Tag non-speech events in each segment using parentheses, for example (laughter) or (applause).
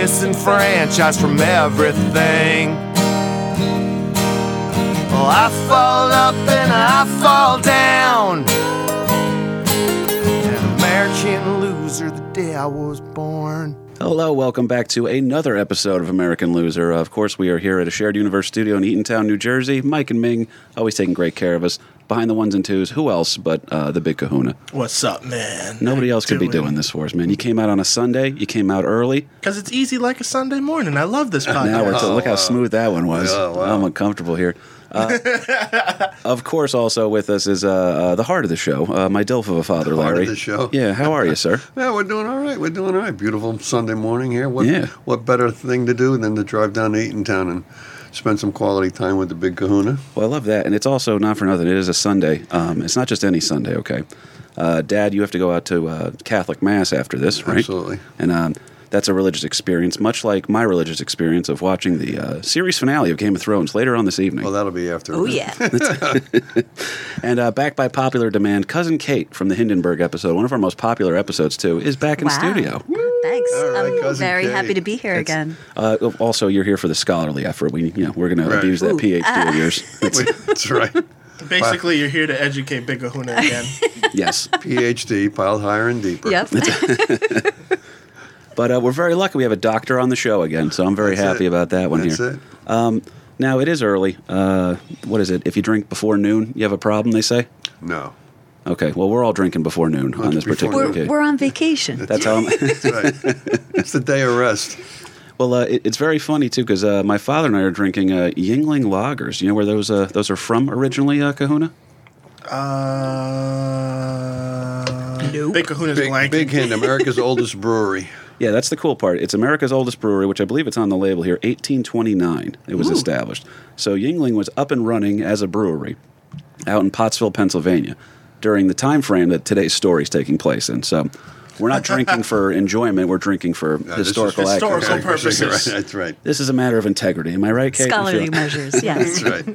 Disenfranchised from everything. Well, I fall up and I fall down. An American loser the day I was born. Hello, welcome back to another episode of American Loser. Of course, we are here at a shared universe studio in Eatontown, New Jersey. Mike and Ming always taking great care of us. Behind the ones and twos, who else but uh, the big kahuna? What's up, man? Nobody else could be doing this for us, man. You came out on a Sunday, you came out early. Because it's easy like a Sunday morning. I love this podcast. (laughs) Now we're to, look how smooth that one was. Oh, wow. I'm uncomfortable here. Uh, (laughs) of course, also with us is uh, uh, the heart of the show, uh, my dilf of a father, Heart of Larry. the show. Yeah, how are you, sir? (laughs) Yeah, we're doing all right. We're doing all right. Beautiful Sunday morning here. What, Yeah. What better thing to do than to drive down to Eatontown and spend some quality time with the big kahuna? Well, I love that, and it's also not for nothing. It is a Sunday. Um, it's not just any Sunday, okay? Uh, Dad, you have to go out to uh, Catholic Mass after this, right? Absolutely. And um, that's a religious experience, much like my religious experience of watching the uh, series finale of Game of Thrones later on this evening. Well, that'll be after. Oh yeah. (laughs) (laughs) and uh, back by popular demand, cousin Kate from the Hindenburg episode, one of our most popular episodes too, is back in wow. studio. Thanks. All right, I'm very Kate. happy to be here again. Uh, also, you're here for the scholarly effort. We, you know, we're going to Right. abuse that Ooh. PhD of (laughs) yours. It's- That's right. Basically, you're here to educate Big Kahuna again. yes. PhD piled higher and deeper. Yep. But uh, we're very lucky. We have a doctor on the show again, so I'm very That's happy it. about that one That's here. it. Now it is early. Uh, what is it? If you drink before noon, you have a problem. They say. No. Okay. Well, we're all drinking before noon on this before particular noon. we're, we're on vacation. That's how. I'm, (laughs) That's right. it's the day of rest. well, uh, it, it's very funny too because uh, my father and I are drinking uh, Yuengling lagers. You know where those uh, those are from originally, uh, Kahuna? Uh, Nope. Big Kahuna's Big, blanking. big hint. America's (laughs) oldest brewery. Yeah, that's the cool part. It's America's oldest brewery, which I believe it's on the label here. 1829, it was established. So Yuengling was up and running as a brewery out in Pottsville, Pennsylvania, during the time frame that today's story is taking place in. So we're not drinking for (laughs) enjoyment; we're drinking for this is historical historical accuracy. purposes. (laughs) Right, That's right. This is a matter of integrity. Am I right, Kate? Scholarly measures. (laughs) Yes. That's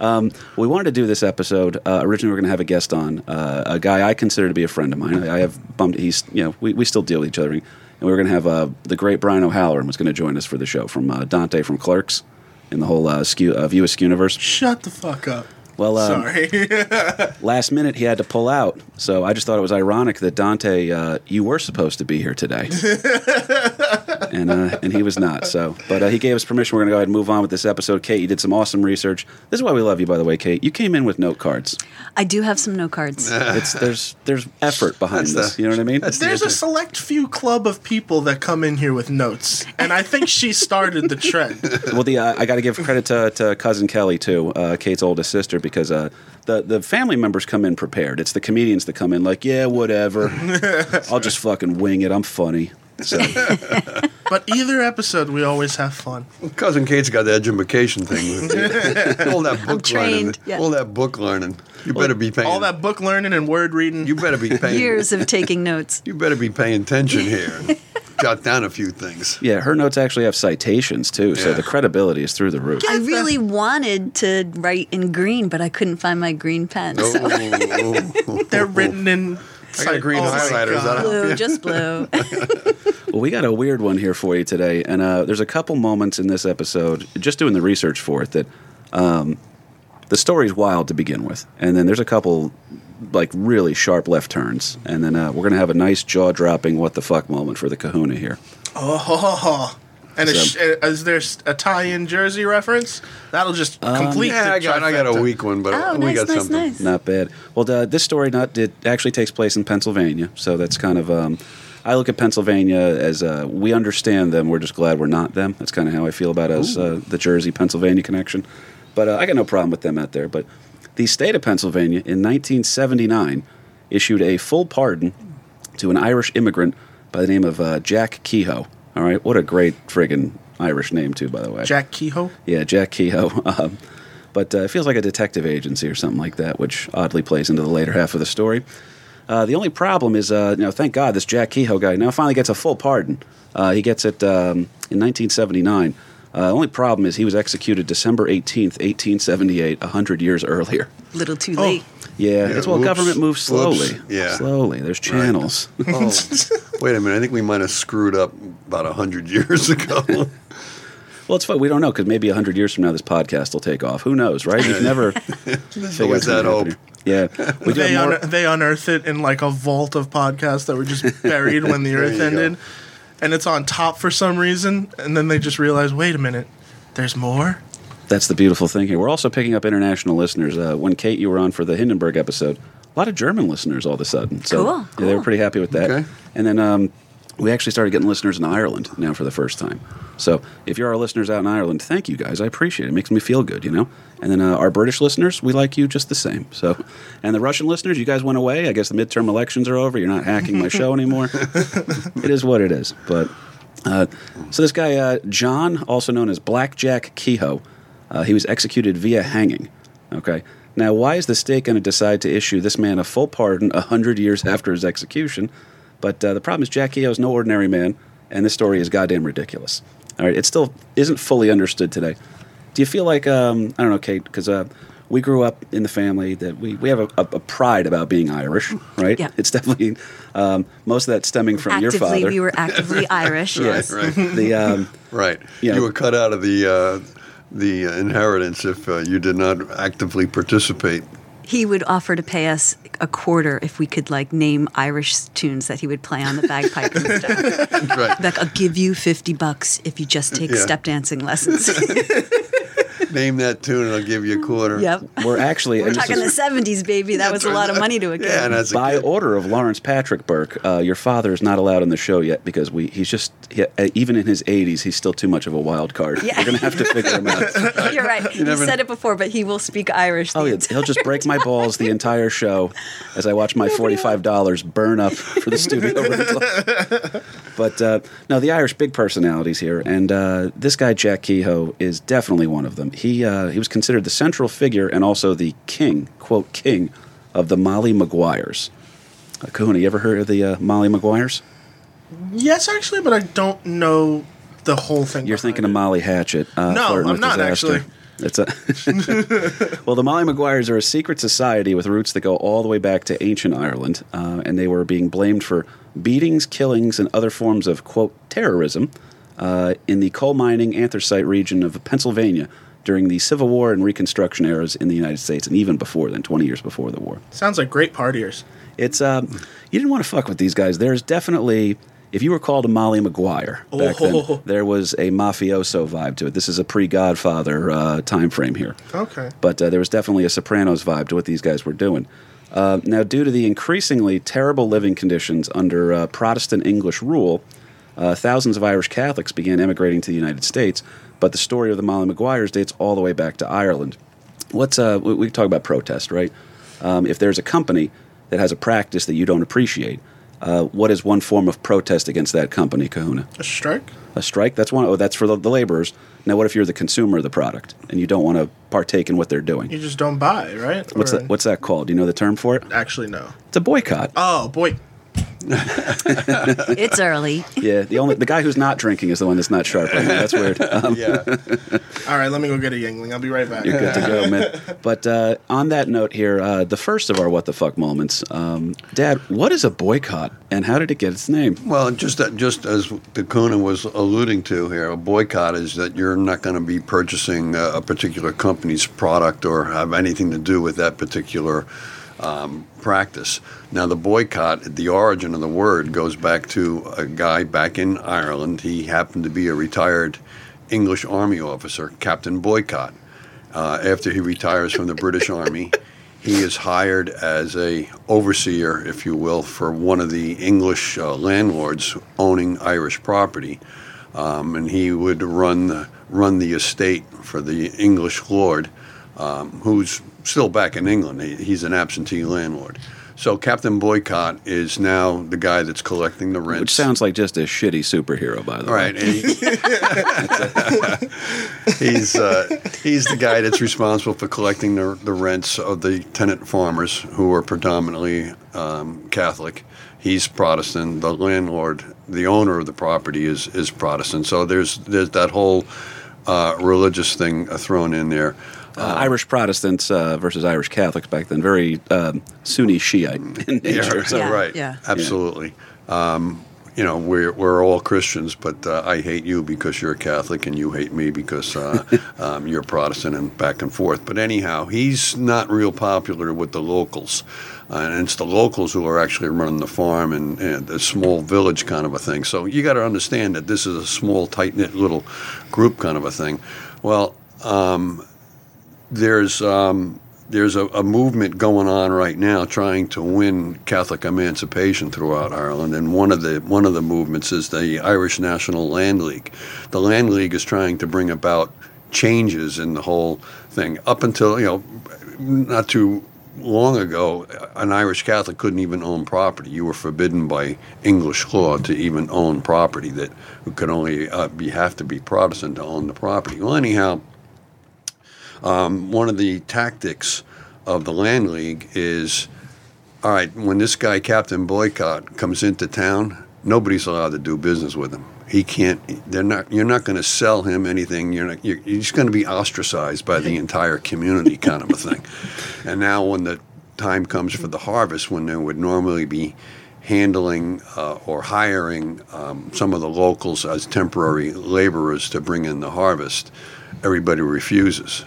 right. We wanted to do this episode. Uh, originally, we are going to have a guest on, uh, a guy I consider to be a friend of mine. I, I have bumped. He's, you know, we, we still deal with each other, and we were going to have uh, the great Brian O'Halloran was going to join us for the show from uh, Dante from Clerks in the whole uh, skew, uh, View Askew universe. Shut the fuck up. Well, um, Sorry. (laughs) last minute he had to pull out, so I just thought it was ironic that Dante, uh, you were supposed to be here today, (laughs) and uh, and he was not. So, but uh, he gave us permission. We're going to go ahead and move on with this episode. Kate, you did some awesome research. This is why we love you, by the way, Kate. You came in with note cards. I do have some note cards. (laughs) It's there's there's effort behind That's this. the- you know what I mean? that's the There's a select few club of people that come in here with notes, and I think she started the trend. (laughs) well, the uh, I got to give credit to, to cousin Kelly too, uh, Kate's oldest sister, because uh, the the family members come in prepared. It's the comedians that come in like, yeah, whatever. (laughs) I'll just fucking wing it. I'm funny. So (laughs) But either episode, we always have fun. Cousin Kate's got the education thing. With (laughs) you. all that book learning. trained, yeah. All that book learning. You better be paying. All that book learning and word reading. You better be paying. Years of taking notes. (laughs) You better be paying attention here. and Jot down a few things. yeah, her notes actually have citations too, so the credibility is through the roof. I really wanted to write in green, but I couldn't find my green pen. Oh, So oh, oh. They're written in. I got a green Oh my highlighters. God. Blue, just blue. (laughs) Well, we got a weird one here for you today, and uh, there's a couple moments in this episode, just doing the research for it, that um, the story's wild to begin with, and then there's a couple like really sharp left turns, and then uh, we're gonna have a nice jaw dropping what the fuck moment for the Kahuna here. Oh, and is, So- is there a tie-in Jersey reference? That'll just complete. Yeah, the I got, I got a weak one, but Oh, we nice, got nice, something. nice. Not bad. Well, uh, this story not it actually takes place in Pennsylvania, so that's kind of. Um, I look at Pennsylvania as uh, we understand them. We're just glad we're not them. That's kind of how I feel about us, uh, the Jersey Pennsylvania connection. But uh, I got no problem with them out there. But the state of Pennsylvania in 1979 issued a full pardon to an Irish immigrant by the name of uh, Jack Kehoe. All right, what a great friggin' Irish name too, by the way. Jack Kehoe. Yeah, Jack Kehoe. (laughs) Um, but uh, it feels like a detective agency or something like that, which oddly plays into the later half of the story. Uh, the only problem is, uh, you know, thank God this Jack Kehoe guy now finally gets a full pardon. Uh, he gets it um, in 1979. Uh, the only problem is he was executed December 18th, 1878, 100 years earlier. Little too Oh. late. Yeah, Yeah, it's well, whoops, government moves slowly. whoops, yeah. Slowly. There's channels. (laughs) Oh, wait a minute. I think we might have screwed up about a hundred years (laughs) ago. well, it's fun. We don't know because maybe 100 years from now this podcast will take off. Who knows, right? You can never (laughs) figure always out that what's gonna happen here. Yeah. We do They, have more. un- they unearth it in like a vault of podcasts that were just buried when the earth ended. go. Ended. And it's on top for some reason. And then they just realize, wait a minute, there's more? That's the beautiful thing here. We're also picking up international listeners. Uh, when Kate, you were on for the Hindenburg episode, a lot of German listeners all of a sudden. So Cool, yeah, they were pretty happy with that. Okay. And then um, we actually started getting listeners in Ireland now for the first time. So if you're our listeners out in Ireland, thank you guys. I appreciate it. It makes me feel good, you know. And then uh, our British listeners, we like you just the same. So, and the Russian listeners, you guys went away. I guess the midterm elections are over. You're not hacking my show anymore. (laughs) it is what it is. But uh, so this guy uh, John, also known as Blackjack Kehoe, uh, he was executed via hanging. Okay. Now, why is the state going to decide to issue this man a full pardon a hundred years after his execution? But uh, the problem is Jack Kehoe's no ordinary man, and this story is goddamn ridiculous. All right, it still isn't fully understood today. Do you feel like um, I don't know, Kate? Because uh, we grew up in the family that we, we have a, a, a pride about being Irish, right? Yeah. It's definitely um, most of that stemming from your actively, father. we were actively (laughs) Irish. right, yes. right, the um, right. Yeah. You were cut out of the uh, the uh, inheritance if uh, you did not actively participate. He would offer to pay us a quarter if we could like name Irish tunes that he would play on the bagpipe and stuff. (laughs) Right. Like, I'll give you fifty bucks if you just take Yeah. step dancing lessons. (laughs) Name that tune and I'll give you a quarter. yep. we're actually We're and this talking the seventies, baby. That was a lot of money to a kid. Yeah, and as a by kid, order of Lawrence Patrick Burke. Uh, your father is not allowed on the show yet because we he's just he, uh, even in his 80s he's still too much of a wild card. Yeah. We're gonna have to figure him out. (laughs) You're right. You, never- said it before, but he will speak Irish. Oh yeah, he'll just break my balls the entire show as I watch my forty-five dollars burn up for the studio rental. (laughs) But uh, no, the Irish big personalities here, and uh, this guy Jack Kehoe is definitely one of them. He uh, he was considered the central figure and also the king, quote king, of the Molly Maguires. Uh, Kahuna, you ever heard of the uh, Molly Maguires? Yes, actually, but I don't know the whole thing. You're thinking of. Molly Hatchet. Uh, No, I'm not, disaster. actually. It's a (laughs) well, the Molly Maguires are a secret society with roots that go all the way back to ancient Ireland, uh, and they were being blamed for beatings, killings, and other forms of quote terrorism uh, in the coal mining anthracite region of Pennsylvania during the Civil War and Reconstruction eras in the United States, and even before then, 20 years before the war. Sounds like great partiers. It's um, you didn't want to fuck with these guys. There's definitely if you were called a Molly Maguire back Oh. then, (laughs) there was a mafioso vibe to it. This is a pre-Godfather uh, time frame here, Okay. but uh, there was definitely a Sopranos vibe to what these guys were doing. Uh, now, due to the increasingly terrible living conditions under uh, Protestant English rule, uh, thousands of Irish Catholics began emigrating to the United States. But the story of the Molly Maguires dates all the way back to Ireland. What's uh, we, we talk about protest, right? Um, if there's a company that has a practice that you don't appreciate, uh, what is one form of protest against that company, Kahuna? A strike? A strike? That's one. Oh, that's for the, the laborers. Now, what if you're the consumer of the product and you don't want to partake in what they're doing? You just don't buy, right? What's Or- that? What's that called? Do you know the term for it? Actually, no. It's a boycott. Oh, boy. (laughs) it's early. Yeah, the only the guy who's not drinking is the one that's not sharp right now. That's weird. (laughs) Um, Yeah. All right, let me go get a Yuengling. I'll be right back. You're good to go, (laughs) man. But uh, on that note here, uh, the first of our what the fuck moments, um, Dad, what is a boycott and how did it get its name? Well, just that, just as the Kuna was alluding to here, a boycott is that you're not going to be purchasing a, a particular company's product or have anything to do with that particular um, practice. Now, the boycott, the origin of the word goes back to a guy back in Ireland. He happened to be a retired English Army officer, Captain Boycott. Uh, after he retires from the British Army, he is hired as a overseer, if you will, for one of the English uh, landlords owning Irish property, um, and he would run the, run the estate for the English lord, um, who's still back in England. He, he's an absentee landlord. So Captain Boycott is now the guy that's collecting the rents. Which sounds like just a shitty superhero, by the Right. way. and he- (laughs) he's uh, he's the guy that's responsible for collecting the, the rents of the tenant farmers who are predominantly um, Catholic. He's Protestant. The landlord, the owner of the property, is is Protestant. So there's there's that whole uh, religious thing thrown in there. Uh, Irish Protestants uh, versus Irish Catholics back then, very um, Sunni Shiite (laughs) in nature. so- Yeah, right. yeah. Absolutely. Um, you know, we're, we're all Christians, but uh, I hate you because you're a Catholic and you hate me because uh, (laughs) um, you're Protestant and back and forth. But anyhow, he's not real popular with the locals. Uh, and it's the locals who are actually running the farm and, and the small village kind of a thing. So you got to understand that this is a small, tight knit little group kind of a thing. Well, um, there's um, there's a, a movement going on right now trying to win Catholic emancipation throughout Ireland, and one of the one of the movements is the Irish National Land League. The Land League is trying to bring about changes in the whole thing. Up until you know, not too long ago, an Irish Catholic couldn't even own property. You were forbidden by English law to even own property. That could only uh, have to be Protestant to own the property. Well, anyhow um, one of the tactics of the land league is all right when this guy captain boycott comes into town nobody's allowed to do business with him. He can't they're not you're not going to sell him anything you're not you're, you're just going to be ostracized by the entire community kind of a thing. And now when the time comes for the harvest when there would normally be handling uh, or hiring um, some of the locals as temporary laborers to bring in the harvest everybody refuses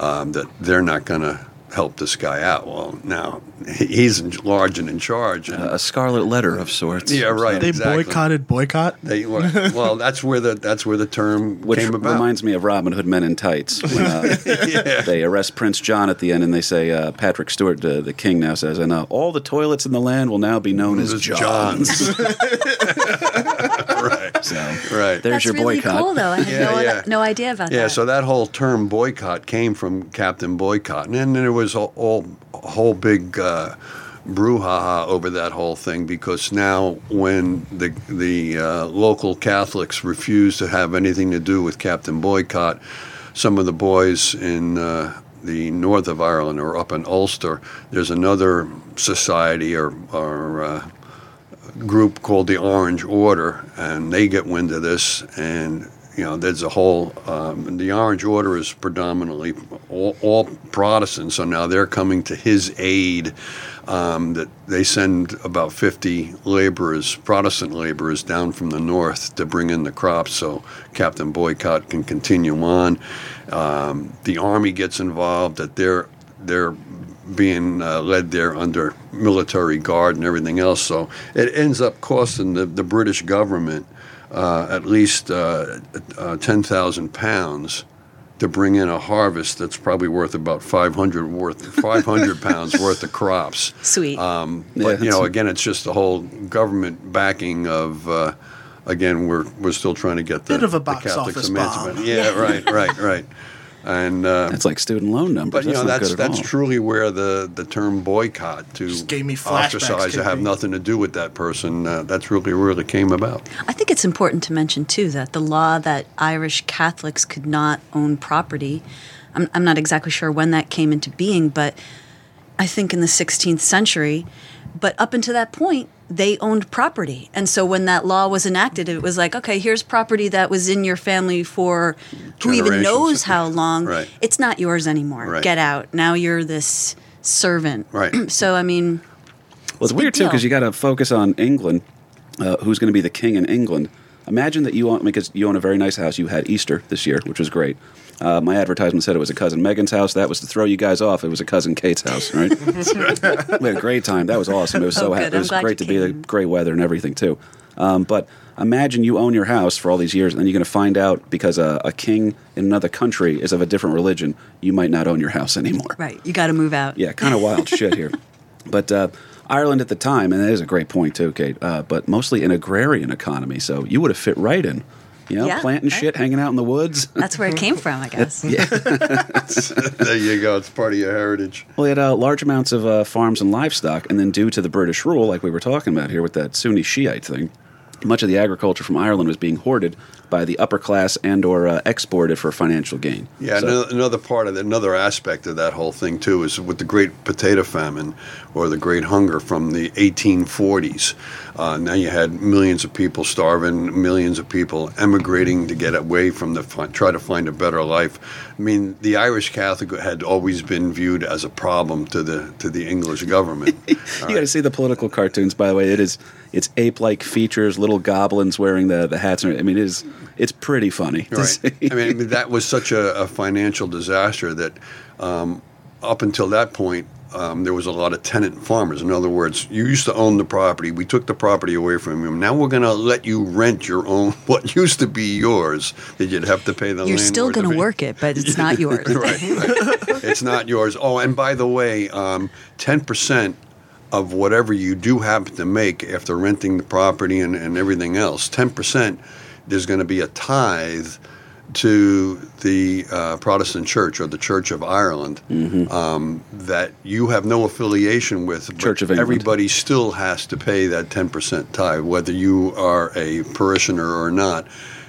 um, that they're not going to help this guy out. Well, now he's in large and in charge. And, a scarlet letter of sorts. yeah, right. They exactly. boycotted boycott. They, well, (laughs) well, that's where the that's where the term Which came about. reminds me of Robin Hood Men in Tights. (laughs) When, uh, They arrest Prince John at the end, and they say uh, Patrick Stewart, uh, the king, now says, "And uh, all the toilets in the land will now be known as As Johns." right, (laughs) so (laughs) right. there's That's your really boycott. cool, though. I had Yeah, no, yeah. no idea about Yeah, that. Yeah, so that whole term boycott came from Captain Boycott, and then there was a, a whole big uh, brouhaha over that whole thing because now when the the uh, local Catholics refuse to have anything to do with Captain Boycott, some of the boys in uh, the north of Ireland or up in Ulster, there's another society or or uh, group called the Orange Order, and they get wind of this, and you know there's a whole. Um, the Orange Order is predominantly all, all Protestants, so now they're coming to his aid. Um, that they send about 50 laborers, Protestant laborers, down from the north to bring in the crops, so Captain Boycott can continue on. Um, the army gets involved. That they're they're being uh, led there under military guard and everything else. So it ends up costing the, the British government uh, at least uh, uh, 10,000 pounds to bring in a harvest that's probably worth about 500 worth 500 (laughs) pounds worth of crops. Sweet. Um, Yeah, but you know, again, it's just the whole government backing of. Uh, again, we're we're still trying to get the, Bit of a the box Catholics office emancipate- bomb. Yeah, right, right, right. (laughs) And uh, That's like student loan numbers. but you know that's that's all. truly where the, the term boycott to Just gave me flashbacks, ostracize to have KP. nothing to do with that person. Uh, that's really where it came about. I think it's important to mention too that the law that Irish Catholics could not own property. I'm, I'm not exactly sure when that came into being, but I think in the 16th century. But up until that point, they owned property, and so when that law was enacted, it was like, okay, here's property that was in your family for who even knows how long. Right. It's not yours anymore. Right. Get out. Now you're this servant. Right. (clears throat) so I mean, Well, it's a weird too because you got to focus on England. Uh, who's going to be the king in England? Imagine that you own because you own a very nice house. You had Easter this year, which was great. Uh, my advertisement said it was a cousin Megan's house. That was to throw you guys off. It was a cousin Kate's house, (laughs) right? we had a great time. That was awesome. It was (laughs) so Oh, ha- good. it was great to be the great weather and everything too. Um, but imagine you own your house for all these years, and then you're going to find out because a, a king in another country is of a different religion, you might not own your house anymore. right, you got to move out. Yeah, kind of wild (laughs) shit here. But uh, Ireland at the time, and that is a great point too, Kate. Uh, but mostly an agrarian economy, so you would have fit right in You know, Yeah, planting right. shit, hanging out in the woods. (laughs) That's where it came from, I (laughs) guess. (laughs) there you go. It's part of your heritage. Well, he had uh, large amounts of uh, farms and livestock, and then due to the British rule, like we were talking about here with that Sunni Shiite thing, much of the agriculture from Ireland was being hoarded by the upper class and/or uh, exported for financial gain. Yeah, So- another, another part of the, another aspect of that whole thing too is with the Great Potato Famine or the Great Hunger from the 1840s. Uh, now you had millions of people starving, millions of people emigrating to get away from the try to find a better life. I mean, the Irish Catholic had always been viewed as a problem to the to the English government. (laughs) you got to see the political cartoons. By the way, it is it's ape-like features, little goblins wearing the the hats. I mean, it is it's pretty funny. to Right. see. I mean, that was such a, a financial disaster that um, up until that point, um, there was a lot of tenant farmers. In other words, you used to own the property. We took the property away from you. Now we're going to let you rent your own, (laughs) what used to be yours, that you'd have to pay the You're still going to work it, but it's not (laughs) yours. right, right. It's not yours. Oh, and by the way, um, 10% of whatever you do happen to make after renting the property and, and everything else, 10%, there's going to be a tithe to the uh, Protestant Church or the Church of Ireland um, that you have no affiliation with. but Church of England. Everybody still has to pay that 10% tithe, whether you are a parishioner or not.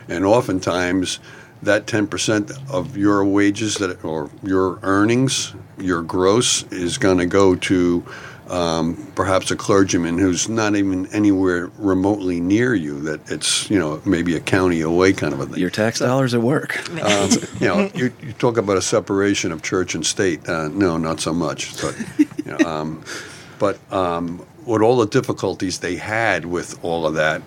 And oftentimes, that 10% of your wages that or your earnings, your gross, is going to go to um, perhaps a clergyman who's not even anywhere remotely near you. That it's you know maybe a county away kind of a thing. Your tax dollars at work. Um, you know, you, you talk about a separation of church and state. Uh, no, not so much. But, you know, um, but um, with all the difficulties they had with all of that,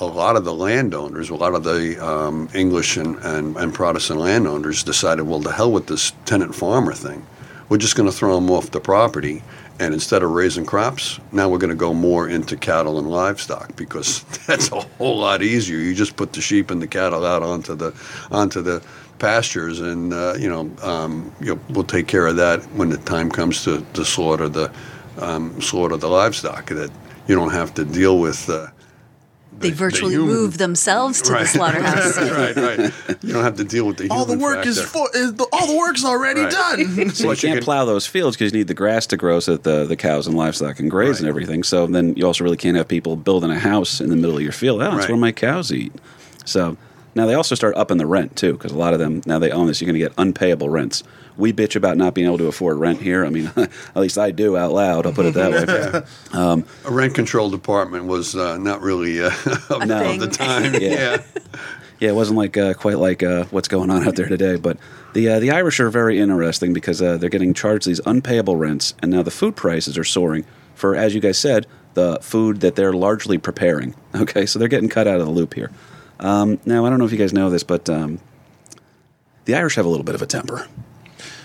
a lot of the landowners, a lot of the um, English and, and, and Protestant landowners decided, well, to hell with this tenant farmer thing. We're just going to throw them off the property. And instead of raising crops, now we're going to go more into cattle and livestock because (laughs) that's a whole lot easier. You just put the sheep and the cattle out onto the onto the pastures, and uh, you know um, you know, we'll take care of that when the time comes to, to slaughter the um, slaughter the livestock. That you don't have to deal with. Uh, They the virtually human- move themselves to the slaughterhouse. (laughs) right, right. (laughs) You don't have to deal with the All the work is factor. for is the, all the work's already Right. done. (laughs) So you But you can't plow those fields because you need the grass to grow so that the, the cows and livestock can graze and everything. So then you also really can't have people building a house in the middle of your field. Oh, that's Right. where my cows eat. So now they also start upping the rent too because a lot of them now they own this. You're going to get unpayable rents. We bitch about not being able to afford rent here. I mean, (laughs) at least I do out loud. I'll put it that way. (laughs) A rent control department was uh, not really uh, (laughs) of, No. the time. Yeah. yeah. Yeah, it wasn't like uh, quite like uh, what's going on out there today. But the uh, the Irish are very interesting because uh, they're getting charged these unpayable rents, and now the food prices are soaring for, as you guys said, the food that they're largely preparing. Okay, so they're getting cut out of the loop here. Um, now I don't know if you guys know this, but um, the Irish have a little bit of a temper.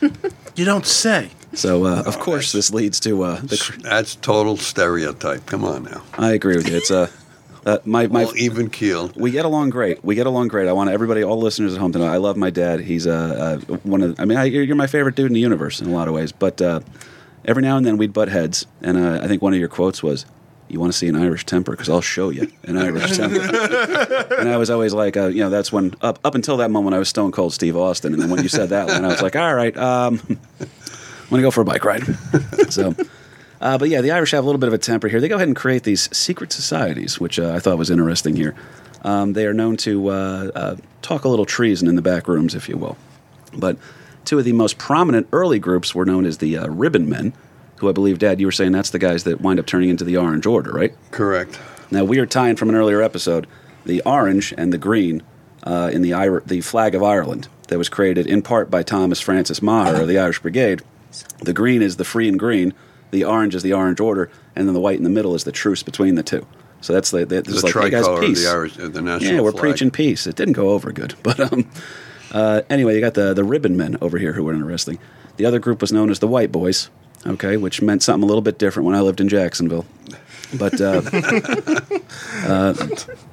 (laughs) you don't say. So uh, of course this leads to uh, the. cr- That's total stereotype. Come on now. I agree with you. It's uh, uh, my my All even keel. We get along great. We get along great. I want everybody, all listeners at home to know I love my dad. He's uh, uh, one of. I mean, I, you're you're my favorite dude in the universe in a lot of ways. But uh, every now and then we'd butt heads, and uh, I think one of your quotes was, "You want to see an Irish temper? Because I'll show you an Irish temper." and I was always like, uh, you know, that's when up up until that moment I was Stone Cold Steve Austin, and then when you said that line, I was like, all right, um, I'm gonna go for a bike ride. so. Uh, but yeah, the Irish have a little bit of a temper here. They go ahead and create these secret societies, which uh, I thought was interesting here. Um, they are known to uh, uh, talk a little treason in the back rooms, if you will. But two of the most prominent early groups were known as the uh, Ribbon Men, who I believe, Dad, you were saying that's the guys that wind up turning into the Orange Order, right? Correct. Now, we are tying from an earlier episode the orange and the green uh, in the, Ir- the flag of Ireland that was created in part by Thomas Francis Meagher of the Irish Brigade. The green is the free and green, the orange is the Orange Order, and then the white in the middle is the truce between the two. So that's the, the, this is The like, hey, guys, peace. the Irish, uh, the national Yeah, we're flag. preaching peace. It didn't go over good, (laughs) but um, uh, anyway, you got the the ribbon men over here who were interesting. The other group was known as the White Boys, okay, which meant something a little bit different when I lived in Jacksonville. But uh, (laughs) uh,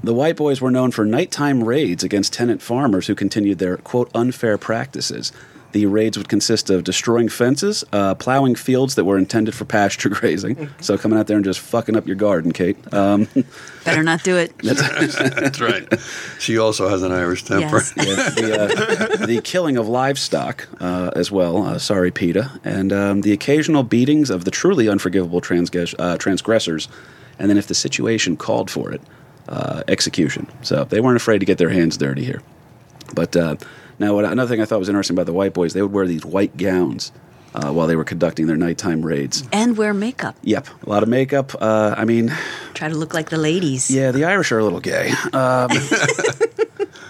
the White Boys were known for nighttime raids against tenant farmers who continued their quote unfair practices. The raids would consist of destroying fences, uh, plowing fields that were intended for pasture (laughs) grazing. So coming out there and just fucking up your garden, Kate. Um, Better not do it. That's (laughs) right. She also has an Irish temper. Yes. (laughs) yeah, the, uh, the killing of livestock uh, as well. Uh, sorry, PETA. And um, the occasional beatings of the truly unforgivable transgress- uh, transgressors. And then, if the situation called for it, uh, execution. So they weren't afraid to get their hands dirty here. But uh, now, what, another thing I thought was interesting about the white boys, they would wear these white gowns uh, while they were conducting their nighttime raids. And wear makeup. Yep, a lot of makeup. Uh, I mean, Try to look like the ladies. yeah, the Irish are a little gay. Um, (laughs)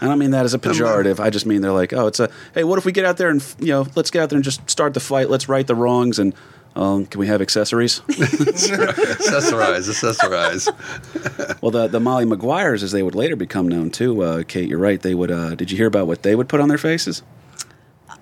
I don't mean that as a pejorative. I just mean they're like, oh, it's a hey, what if we get out there and you know, let's get out there and just start the fight. Let's right the wrongs and um, can we have accessories? (laughs) accessorize, accessorize. well, the the Molly Maguires, as they would later become known too. Uh, Kate, you're right. They would. Uh, did you hear about what they would put on their faces?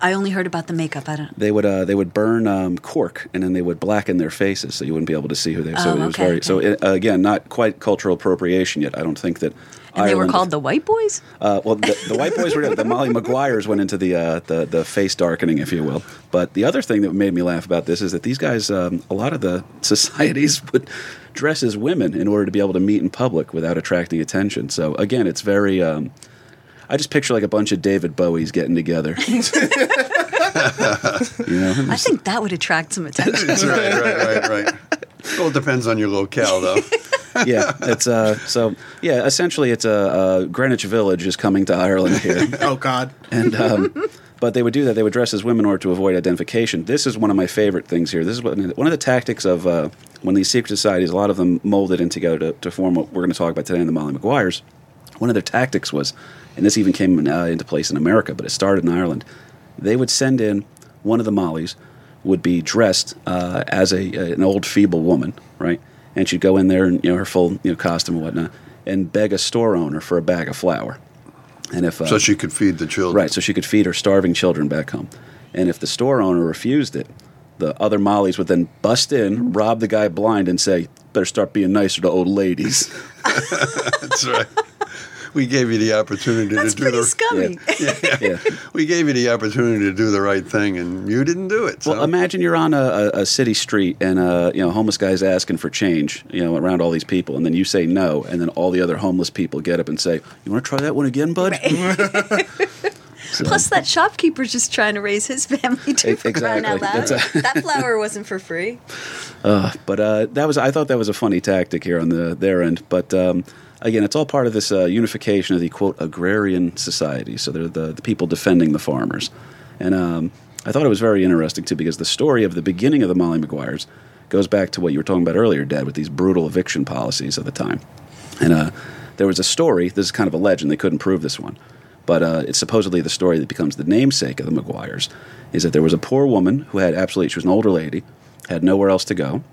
I only heard about the makeup. I don't. They would uh, they would burn um, cork and then they would blacken their faces so you wouldn't be able to see who they. Were. So Oh, it was okay, very. So it, uh, again, not quite cultural appropriation yet. I don't think that. And they were called the White Boys. Uh, well, the, the white boys were the Molly Maguires went into the, uh, the the face darkening, if you will. But the other thing that made me laugh about this is that these guys, um, a lot of the (laughs) societies would dress as women in order to be able to meet in public without attracting attention. So again, it's very. Um, I just picture like a bunch of David Bowies getting together. (laughs) (laughs) you know, (laughs) I think that would attract some (laughs) attention. right, right, right, right. Well, it depends on your locale, though. (laughs) yeah, it's uh, so yeah. Essentially, it's a uh, Greenwich Village is coming to Ireland here. Oh God. and um, but they would do that. They would dress as women in order to avoid identification. This is one of my favorite things here. This is what, one of the tactics of uh, when these secret societies, a lot of them molded in together to, to form what we're going to talk about today in the Molly Maguires. One of their tactics was, and this even came uh, into place in America, but it started in Ireland. They would send in one of the Mollys would be dressed uh, as a an old feeble woman, right? And she'd go in there in you know her full you know costume and whatnot, and beg a store owner for a bag of flour. And if uh, So she could feed the children. Right, so she could feed her starving children back home. And if the store owner refused it, the other Mollies would then bust in, rob the guy blind, and say, better start being nicer to old ladies. (laughs) That's right. We gave you the opportunity That's to do pretty the. scummy. yeah. (laughs) We gave you the opportunity to do the right thing, and you didn't do it. So. Well, imagine you're on a, a, a city street and uh, you know, a homeless guy's asking for change, you know, around all these people, and then you say no, and then all the other homeless people get up and say, "You want to try that one again, bud?" (laughs) Plus, that shopkeeper's just trying to raise his family too. E- For crying out exactly. loud. That's (laughs) that flour wasn't for free. Uh, But uh, that was I thought that was a funny tactic here on the their end. But um, again, it's all part of this uh, unification of the quote agrarian society. So they're the, the people defending the farmers, and um, I thought it was very interesting too because the story of the beginning of the Molly Maguires goes back to what you were talking about earlier, Dad, with these brutal eviction policies of the time. And uh, there was a story. This is kind of a legend. They couldn't prove this one, but uh, it's supposedly the story that becomes the namesake of the Maguires. Is that there was a poor woman who had absolutely she was an older lady, had nowhere else to go.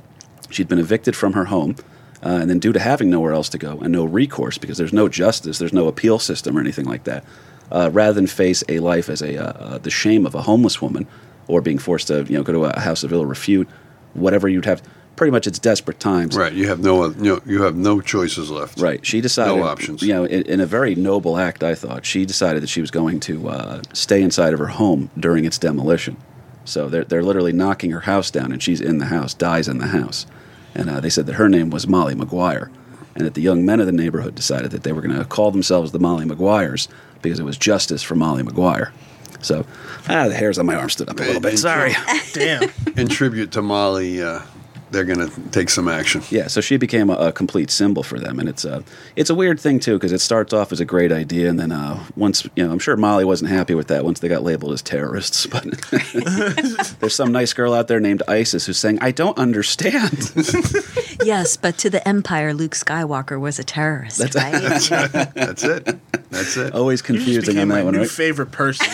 She'd been evicted from her home, uh, and then due to having nowhere else to go and no recourse because there's no justice, there's no appeal system or anything like that. Uh, rather than face a life as a uh, uh, the shame of a homeless woman or being forced to you know go to a house of ill repute, whatever you'd have. Pretty much, it's desperate times. right, you have no, no, you have no choices left. Right. She decided. No options. You know, in, in a very noble act, I thought she decided that she was going to uh, stay inside of her home during its demolition. So they're they're literally knocking her house down, and she's in the house, dies in the house. And uh, they said that her name was Molly Maguire, and that the young men of the neighborhood decided that they were going to call themselves the Molly Maguires because it was justice for Molly Maguire. So, ah, the hairs on my arm stood up a little bit. Sorry. (laughs) Damn. In tribute to Molly, uh, they're going to take some action. Yeah, so she became a, a complete symbol for them, and it's a it's a weird thing too because it starts off as a great idea, and then uh, once you know, I'm sure Molly wasn't happy with that once they got labeled as terrorists. But (laughs) there's some nice girl out there named Isis who's saying, "I don't understand." (laughs) Yes, but to the Empire, Luke Skywalker was a terrorist, (laughs) right? That's it. That's it. Always You just confusing on became my that one, new right? favorite person.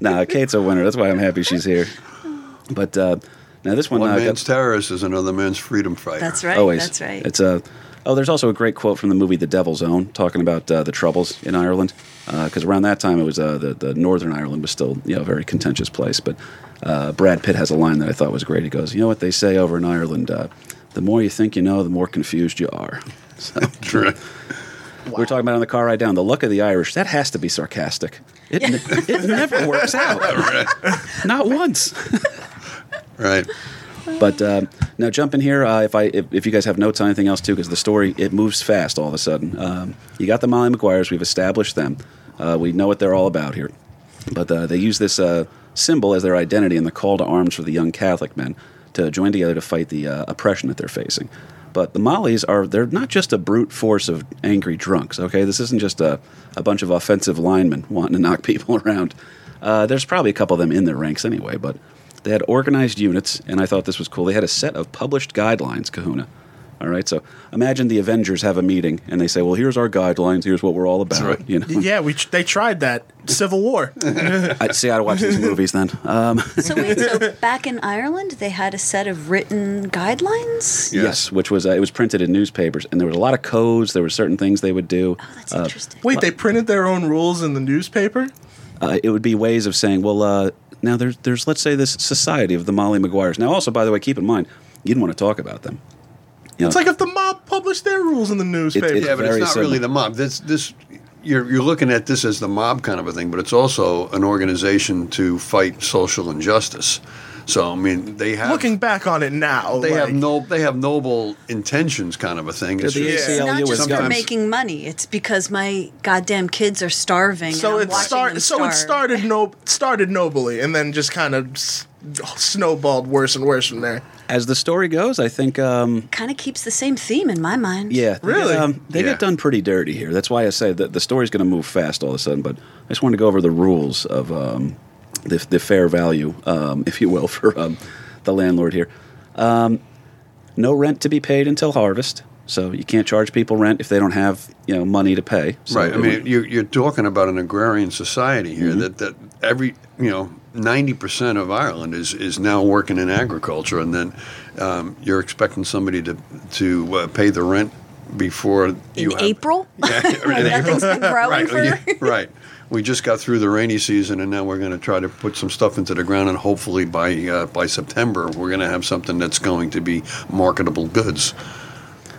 nah, Kate's a winner. That's why I'm happy she's here. But uh, now this one, One uh, got- man's terrorist is another man's freedom fighter. That's right. Always. That's right. It's a. Oh, there's also a great quote from the movie The Devil's Own, talking about uh, the troubles in Ireland, because around that time it was uh, the the Northern Ireland was still you know a very contentious place. But uh, Brad Pitt has a line that I thought was great. He goes, "You know what they say over in Ireland? Uh, the more you think you know, the more confused you are." (laughs) So, (laughs) Right. We are talking about on the car ride down. The look of the Irish, that has to be sarcastic. It, ne- it never works out. (laughs) Not once. Right. But uh, now jump in here. Uh, if I if, if you guys have notes on anything else too, because the story it moves fast all of a sudden. Um, you got the Molly Maguires. We've established them. Uh, we know what they're all about here. But uh, they use this uh, symbol as their identity and the call to arms for the young Catholic men to join together to fight the uh, oppression that they're facing. But the Mollies are they're not just a brute force of angry drunks. Okay, this isn't just a, a bunch of offensive linemen wanting to knock (laughs) people around. There's probably a couple of them in their ranks anyway, but they had organized units, and I thought this was cool. They had a set of published guidelines, Kahuna. All right, so imagine the Avengers have a meeting, and they say, "Well, here's our guidelines. Here's what we're all about." right. You know, Yeah, we they tried that Civil War. (laughs) I see. I gotta watch these movies then. Um, (laughs) So wait, so (laughs) back in Ireland, they had a set of written guidelines. yes, which was uh, it was printed in newspapers, and there was a lot of codes. There were certain things they would do. Oh, that's interesting. Wait, they printed their own rules in the newspaper? uh, it would be ways of saying, well, uh, now there's, there's, let's say, this society of the Molly Maguires. Now, also, by the way, keep in mind, you didn't want to talk about them. You It's know, like if the mob published their rules in the newspaper. it's Yeah, but it's not similar. really the mob. This this you're you're looking at this as the mob kind of a thing, but it's also an organization to fight social injustice. So I mean, they have Looking back on it now, they have no they have noble intentions, kind of a thing. It's the just- It's not just for making money. It's because my goddamn kids are starving. So and I'm it watching start them so it started no started nobly and then just kind of s- snowballed worse and worse from there. As the story goes, I think, um, Kind of keeps the same theme in my mind. yeah, they Really? get, um, they Yeah. get done pretty dirty here. That's why I say that the story's going to move fast all of a sudden. But I just want to go over the rules of um, the, the fair value, um, if you will, (laughs) for um, the landlord here. Um, no rent to be paid until harvest. So you can't charge people rent if they don't have you know money to pay. So right. I mean, would- you're, you're talking about an agrarian society here Mm-hmm. that, that every, you know, 90% of Ireland is, is now working in agriculture, and then um, you're expecting somebody to, to uh, pay the rent before In you have, April, (laughs) Yeah, when (laughs) nothing's been growing right, for. yeah, right. We just got through the rainy season, and now we're going to try to put some stuff into the ground, and hopefully by uh, by September, we're going to have something that's going to be marketable goods.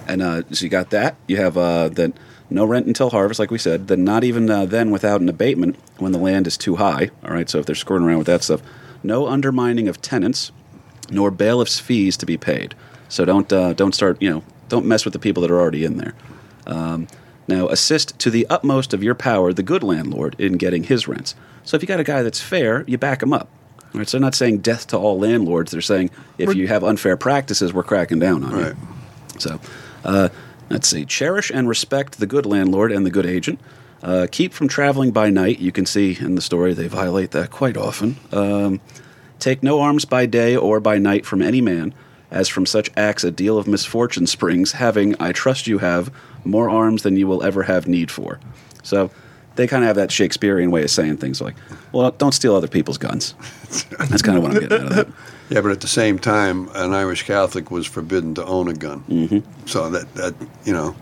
And uh, so you got that. You have uh, then no rent until harvest, like we said. Then not even uh, then without an abatement when the land is too high. All right. So if they're screwing around with that stuff, no undermining of tenants, nor bailiffs' fees to be paid. So don't uh, don't start you know don't mess with the people that are already in there. Um, now assist to the utmost of your power the good landlord in getting his rents. So if you got a guy that's fair, you back him up. All right, so they're not saying death to all landlords. They're saying if you have unfair practices, we're cracking down on you. Right. So, uh, let's see. Cherish and respect the good landlord and the good agent. Uh, keep from traveling by night. You can see in the story they violate that quite often. Um, take no arms by day or by night from any man, as from such acts a deal of misfortune springs, having, I trust you have, more arms than you will ever have need for. So they kind of have that Shakespearean way of saying things like, well, don't steal other people's guns. That's kind of what I'm getting out of that. (laughs) Yeah, but at the same time, an Irish Catholic was forbidden to own a gun. Mm-hmm. So that that you know,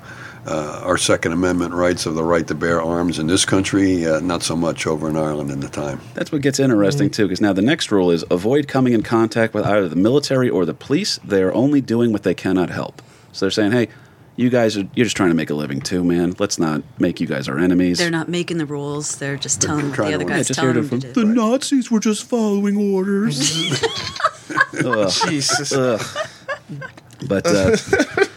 uh, our Second Amendment rights of the right to bear arms in this country, uh, not so much over in Ireland in the time. That's what gets interesting too, because now the next rule is avoid coming in contact with either the military or the police. They are only doing what they cannot help. So they're saying, hey, you guys are you're just trying to make a living too, man. Let's not make you guys our enemies. They're not making the rules. They're just telling what trying the other to- Yeah, guys just telling here them to- to the do. Nazis were just following orders. (laughs) (laughs) Ugh. Jesus. But uh, (laughs)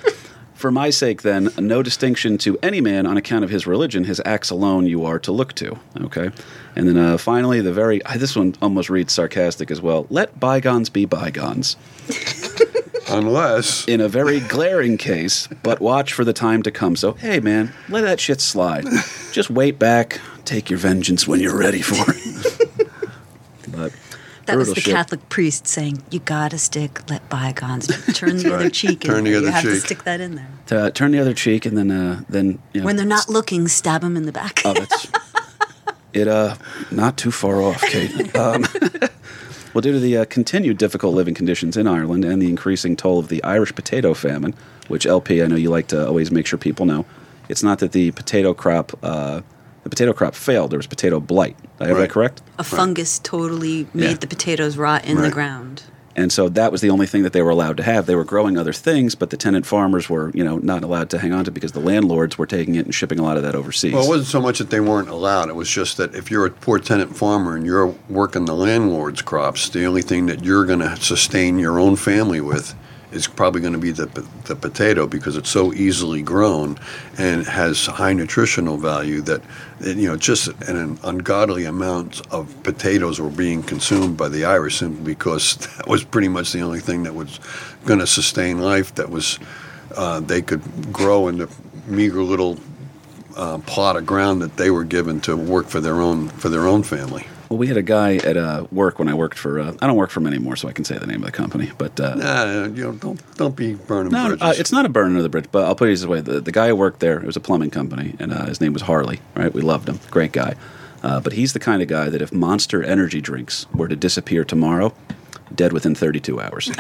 for my sake, then, no distinction to any man on account of his religion. His acts alone you are to look to. Okay, and then uh, finally, the very uh, this one almost reads sarcastic as well. Let bygones be bygones. (laughs) Unless in a very glaring case, but watch for the time to come. So, hey, man, let that shit slide. (laughs) Just wait back, take your vengeance when you're ready for it. (laughs) but That was the shit. Catholic priest saying, "You gotta stick, let bygones (laughs) turn the other cheek." Turn in the other you have to stick that in there. To, turn the other cheek, and then, uh, then you know, When they're not looking, stab them in the back. Oh, that's (laughs) it. Uh, not too far off, Kate. Um, (laughs) well, due to the uh, continued difficult living conditions in Ireland and the increasing toll of the Irish potato famine, which LP, I know you like to always make sure people know, it's not that the potato crop, uh, the potato crop failed. There was potato blight. Did I have Right. that correct? A fungus totally made Yeah. the potatoes rot in the ground. And so that was the only thing that they were allowed to have. They were growing other things, but the tenant farmers were, you know, not allowed to hang on to it because the landlords were taking it and shipping a lot of that overseas. Well, it wasn't so much that they weren't allowed. It was just that if you're a poor tenant farmer and you're working the landlord's crops, the only thing that you're going to sustain your own family with is probably going to be the, the potato because it's so easily grown and has high nutritional value that you know just an ungodly amount of potatoes were being consumed by the Irish simply because (laughs) that was pretty much the only thing that was going to sustain life that was uh, they could grow in the meager little uh, plot of ground that they were given to work for their own for their own family. Well, we had a guy at uh, work when I worked for. Uh, I don't work for him anymore, so I can say the name of the company. But uh, Nah, you know, don't don't be burning no, bridges. uh, it's not a burning of the bridge. But I'll put it this way: the, the guy who worked there, it was a plumbing company, and uh, his name was Harley. Right, we loved him, great guy. Uh, but he's the kind of guy that if Monster Energy drinks were to disappear tomorrow, dead within 32 hours.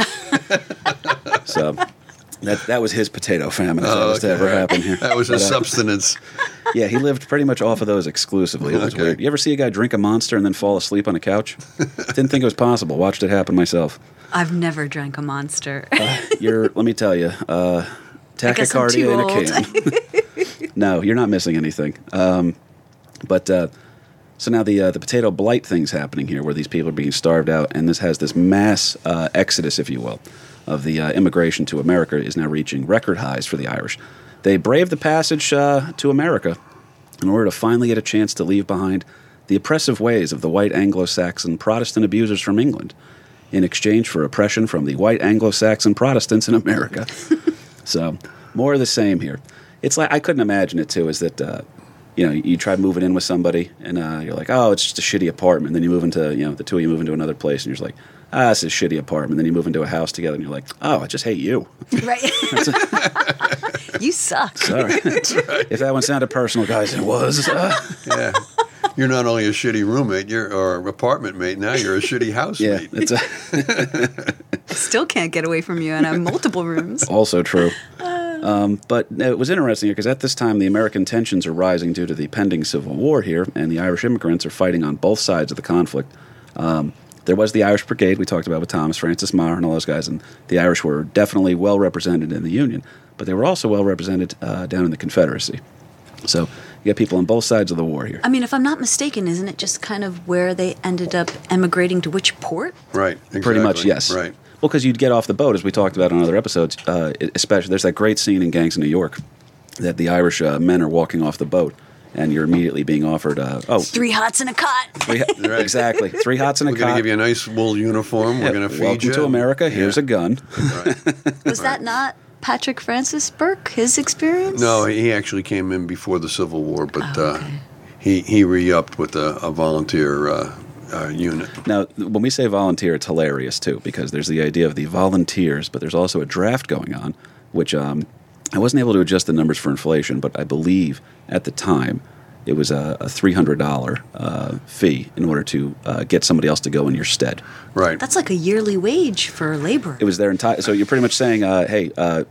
(laughs) so that that was his potato famine if that was to ever happen here. (laughs) that was a But, uh, substance. (laughs) Yeah, he lived pretty much off of those exclusively. It was Okay. weird. You ever see a guy drink a monster and then fall asleep on a couch? (laughs) Didn't think it was possible. Watched it happen myself. I've never drank a monster. You're, let me tell you, uh, I guess tachycardia in a old. can. no, you're not missing anything. Um, but uh, so now the uh, the potato blight thing's happening here, where these people are being starved out, and this has this mass uh, exodus, if you will, of the uh, immigration to America is now reaching record highs for the Irish. They braved the passage uh, to America in order to finally get a chance to leave behind the oppressive ways of the white Anglo-Saxon Protestant abusers from England, in exchange for oppression from the white Anglo-Saxon Protestants in America. (laughs) So more of the same here. It's like I couldn't imagine it too. Is that uh, you know you try moving in with somebody and uh, you're like, oh, it's just a shitty apartment. And Then you move into you know the two of you move into another place and you're just like, ah, this is a shitty apartment. Then you move into a house together and you're like, oh, I just hate you. right? (laughs) you suck. Sorry. If that one sounded personal, guys, it was. Uh, (laughs) Yeah. You're not only a shitty roommate, you're or apartment mate. Now you're a shitty (laughs) yeah, housemate. it's uh, I still can't get away from you, and I have multiple rooms. also true. Um, but it was interesting because at this time the American tensions are rising due to the pending civil war here, and the Irish immigrants are fighting on both sides of the conflict. Um, there was the Irish Brigade we talked about with Thomas Francis Meagher and all those guys, and the Irish were definitely well represented in the Union, but they were also well represented uh, down in the Confederacy. So you got people on both sides of the war here. I mean, if I'm not mistaken, isn't it just kind of where they ended up emigrating to which port? Right. Pretty much, yes. Right. Well, because you'd get off the boat, as we talked about on other episodes. Uh, especially, there's that great scene in Gangs of New York that the Irish uh, men are walking off the boat, and you're immediately being offered, uh, oh, Three hots and a cot. three, (laughs) Right. exactly, three hots and a cot. We're going to give you a nice wool uniform. We're Yeah, going to feed welcome you. to America. Here's Yeah. a gun. Right. Was that not Patrick Francis Burke? His experience? No, he actually came in before the Civil War, but Oh, uh, he he re-upped with a, a volunteer uh, uh, unit. Now, when we say volunteer, it's hilarious too, because there's the idea of the volunteers, but there's also a draft going on, which um, I wasn't able to adjust the numbers for inflation, but I believe at the time it was a, a $300 uh, fee in order to uh, get somebody else to go in your stead. Right. That's like a yearly wage for labor. It was their entire. So you're pretty much saying, uh, hey, uh,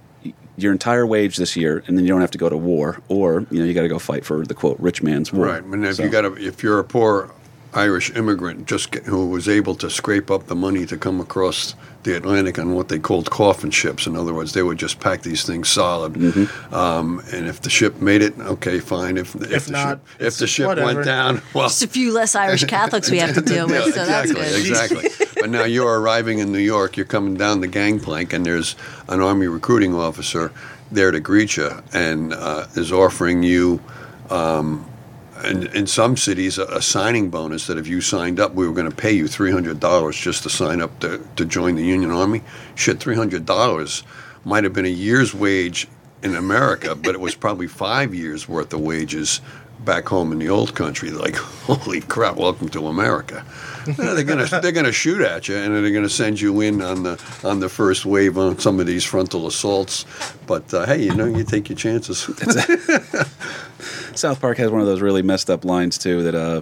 your entire wage this year, and then you don't have to go to war, or you know you got to go fight for the quote rich man's war. Right. And if So- you got if you're a poor Irish immigrant just get, who was able to scrape up the money to come across the Atlantic on what they called coffin ships. In other words, they would just pack these things solid. Mm-hmm. Um, and if the ship made it, okay, fine. If if, If the not, ship, if the ship whatever. went down, (laughs) well, Just a few less Irish Catholics we have to deal with, Yeah, so that's exactly, good. exactly. (laughs) but now you're arriving in New York. You're coming down the gangplank, and there's an army recruiting officer there to greet you, and uh, is offering you. Um, in, in some cities, a, a signing bonus that if you signed up, we were going to pay you three hundred dollars just to sign up to, to join the Union Army. Shit, three hundred dollars might have been a year's wage in America, but it was probably five years worth of wages back home in the old country. Like, (laughs) holy crap! Welcome to America. They're gonna (laughs) they're gonna shoot at you, and they're gonna send you in on the on the first wave on some of these frontal assaults. But uh, hey, you know, you take your chances. (laughs) South Park has one of those really messed up lines too that uh,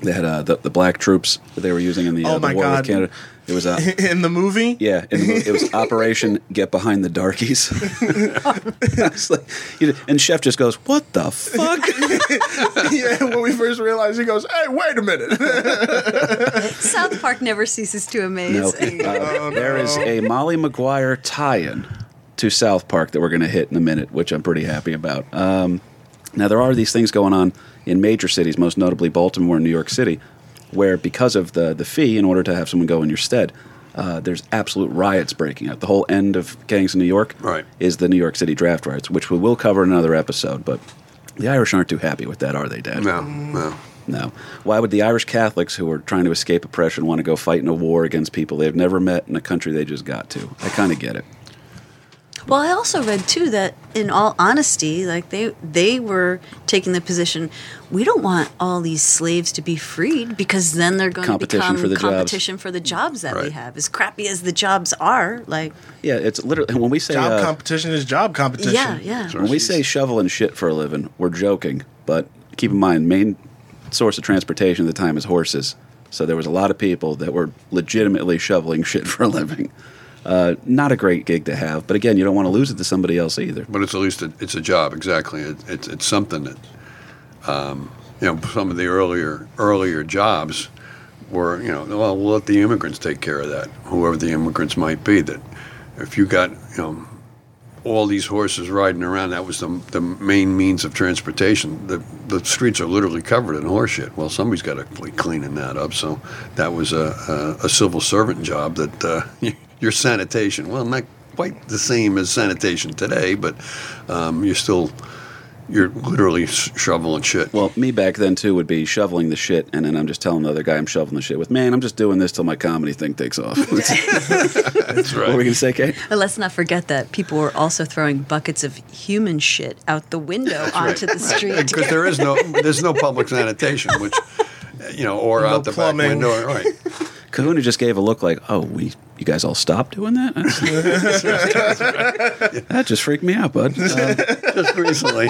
they had uh, the, the black troops that they were using in the, uh, Oh the war God. with Canada. It It was uh, (laughs) in the movie. yeah, in the movie, it was (laughs) Operation Get Behind the Darkies. (laughs) Like, you know, and Chef just goes, "What the fuck?" yeah, when we first realized, he goes, "Hey, wait a minute." South Park never ceases to amaze. No, uh, there is a Molly Maguire tie-in to South Park that we're going to hit in a minute, which I'm pretty happy about. Um, now there are these things going on in major cities, most notably Baltimore and New York City, where because of the the fee, in order to have someone go in your stead, uh, there's absolute riots breaking out. The whole end of gangs in New York Right. is the New York City draft riots, which we will cover in another episode. But the Irish aren't too happy with that, are they, Dad? No, no. No. Why would the Irish Catholics who are trying to escape oppression want to go fight in a war against people they've never met in a country they just got to? I kind of get it. Well, I also read too that, in all honesty, like they they were taking the position, we don't want all these slaves to be freed because then they're going Competition to become for the jobs. competition for the jobs that we have. As crappy as the jobs are, like Yeah, it's literally when we say job uh, competition is job competition. yeah, yeah. when we say shovel and shit for a living, we're joking. But keep in mind, main source of transportation at the time is horses. So there was a lot of people that were legitimately shoveling shit for a living. Uh, not a great gig to have, but again, you don't want to lose it to somebody else either. But it's at least a, it's a job. Exactly. It, it's it's something that, um, you know, some of the earlier earlier jobs were, you know, well, we'll let the immigrants take care of that, whoever the immigrants might be. That if you got, you know, all these horses riding around, that was the, the main means of transportation. The the streets are literally covered in horse shit. Well, somebody's got to be cleaning that up. So that was a, a, a civil servant job that uh, (laughs) your sanitation. Well, not quite the same as sanitation today, but um, you're still you're literally shoveling shit. Well, me back then too would be shoveling the shit, and then I'm just telling the other guy I'm shoveling the shit with. Man, I'm just doing this till my comedy thing takes off. (laughs) that's right. What were we gonna say, Kate? And let's not forget that people were also throwing buckets of human shit out the window onto the street. because get- there is no there's no public sanitation, which you know, or No out the plumbing. back window, right? Kahuna just gave a look like, "Oh, we, you guys all stopped doing that." (laughs) That just freaked me out, bud. Uh, Just recently.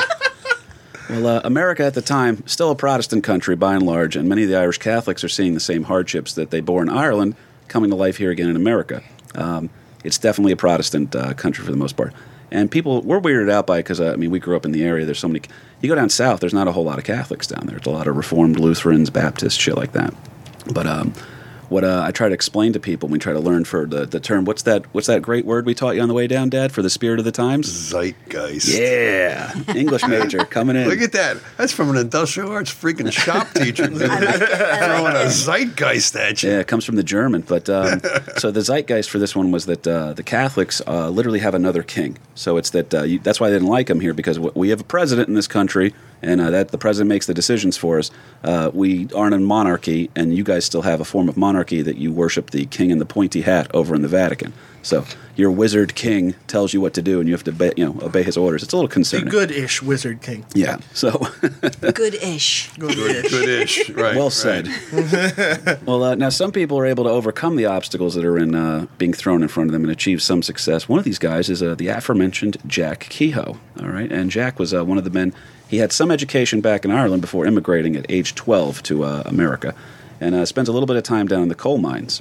well, uh, America at the time still a Protestant country by and large, and many of the Irish Catholics are seeing the same hardships that they bore in Ireland coming to life here again in America. Um, it's definitely a Protestant uh, country for the most part, and people we're weirded out by because uh, I mean we grew up in the area. There's so many. You go down south, there's not a whole lot of Catholics down there. There's a lot of Reformed Lutherans, Baptists, shit like that. But um, what uh, I try to explain to people when we try to learn for the, the term, what's that? What's that great word we taught you on the way down, Dad? For the spirit of the times. Zeitgeist. Yeah, English (laughs) major coming in. Look at that. That's from an industrial arts freaking shop (laughs) teacher. Throwing a zeitgeist at you. Yeah, it comes from the German. But um, (laughs) so the zeitgeist for this one was that uh, the Catholics uh, literally have another king. So it's that uh, you, that's why they didn't like him here because we have a president in this country, and uh, that the president makes the decisions for us. Uh, we aren't a monarchy, and you guys still have a form of monarchy that you worship the king in the pointy hat over in the Vatican. So your wizard king tells you what to do, and you have to obey, you know obey his orders. It's a little A concerning. good-ish wizard king. Yeah. So Good-ish. (laughs) Good-ish. Good-ish. (laughs) Right. well right. said. (laughs) well, uh, now some people are able to overcome the obstacles that are in uh, being thrown in front of them and achieve some success. One of these guys is uh, the aforementioned Jack Kehoe. All right, and Jack was uh, one of the men. He had some education back in Ireland before immigrating at age 12 to uh, America, and uh, spends a little bit of time down in the coal mines.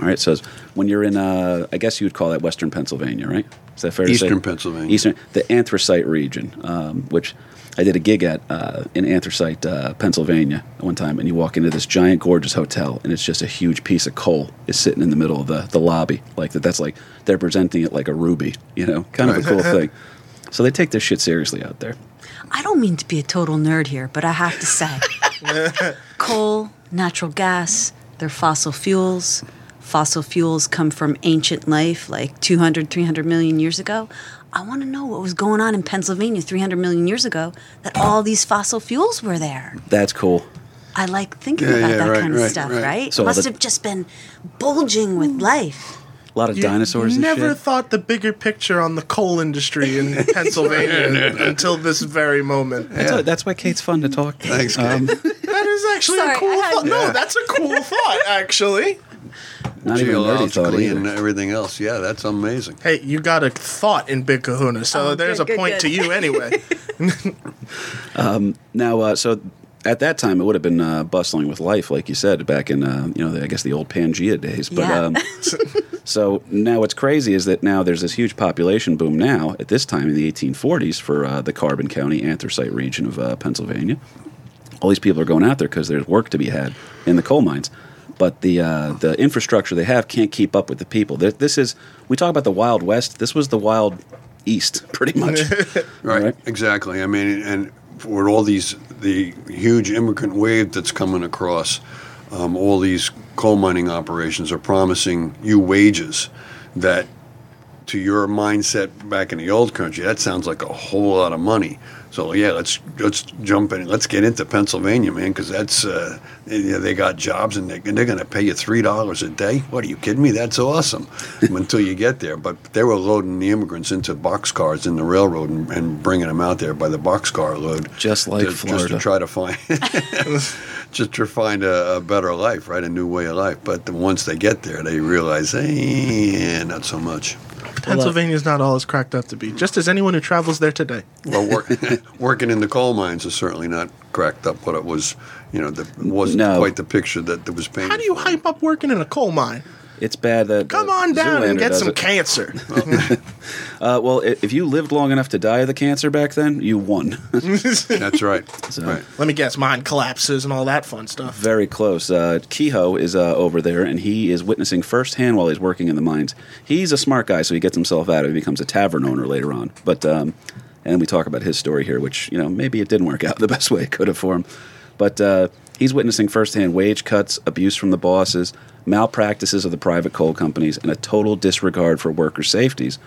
All right, so when you're in, uh, I guess you would call that Western Pennsylvania, right? Is that fair to say? Eastern Pennsylvania. Eastern, the anthracite region, um, which I did a gig at uh, in Anthracite, uh, Pennsylvania, one time, and you walk into this giant, gorgeous hotel, and it's just a huge piece of coal is sitting in the middle of the, the lobby, like that. That's like they're presenting it like a ruby, you know, kind of a cool thing. (laughs) So they take this shit seriously out there. I don't mean to be a total nerd here, but I have to say (laughs) coal, natural gas, they're fossil fuels. Fossil fuels come from ancient life like 200, 300 million years ago. I want to know what was going on in Pennsylvania 300 million years ago that all these fossil fuels were there. That's cool. I like thinking Yeah, about yeah, that right, kind of right, stuff, right. right? So Must the- have just been bulging with life. A lot of You dinosaurs and never shit. thought the bigger picture on the coal industry in (laughs) Pennsylvania (laughs) until this very moment. that's, why, that's why Kate's fun to talk to. Thanks, Um, Kate. (laughs) That is actually Sorry, a cool I had- thought. No, Yeah. that's a cool thought, actually. not even thought Geologically and everything else. Yeah, that's amazing. Hey, you got a thought in Big Kahuna, so Oh, there's good, a good, point good. to you anyway. Um, now, uh, so at that time it would have been uh, bustling with life, like you said, back in uh, you know the, I guess the old Pangea days. But Yeah. um, (laughs) so now what's crazy is that now there's this huge population boom now at this time in the 1840s for uh, the Carbon County anthracite region of uh, Pennsylvania. All these people are going out there because there's work to be had in the coal mines. But the uh, the infrastructure they have can't keep up with the people. This, this is we talk about the Wild West. This was the Wild East, (laughs) pretty much. (laughs) Right, Right. exactly. I mean, and for all these the huge immigrant wave that's coming across, um, all these coal mining operations are promising you wages that, to your mindset back in the old country, that sounds like a whole lot of money. So yeah, let's let's jump in. Let's get into Pennsylvania, man, because that's uh, you know, they got jobs and they, and they're going to pay you three dollars a day. What are you kidding me? That's awesome. (laughs) Until you get there, but they were loading the immigrants into boxcars in the railroad and, and bringing them out there by the boxcar load, Just like to, just to try to find (laughs) (laughs) just to find a, a better life, right? A new way of life. But then once they get there, they realize, hey, not so much. Pennsylvania's not all it's cracked up to be. Just as anyone who travels there today. Well, work, (laughs) working in the coal mines is certainly not cracked up what it was. You know, that wasn't No. quite the picture that, that was painted. How do you hype up working in a coal mine? It's bad that Come uh, on down Zoolander and get some it. cancer. (laughs) (laughs) Uh, well, i- if you lived long enough to die of the cancer back then, you won. (laughs) That's right. So- right. Let me guess, mine collapses and all that fun stuff. Very close. Uh, Kehoe is uh, over there, and he is witnessing firsthand while he's working in the mines. He's a smart guy, so he gets himself out. of it. He becomes a tavern owner later on. But um, and we talk about his story here, which you know maybe it didn't work out the best way it could have for him. But uh, he's witnessing firsthand wage cuts, abuse from the bosses, malpractices of the private coal companies, and a total disregard for worker safeties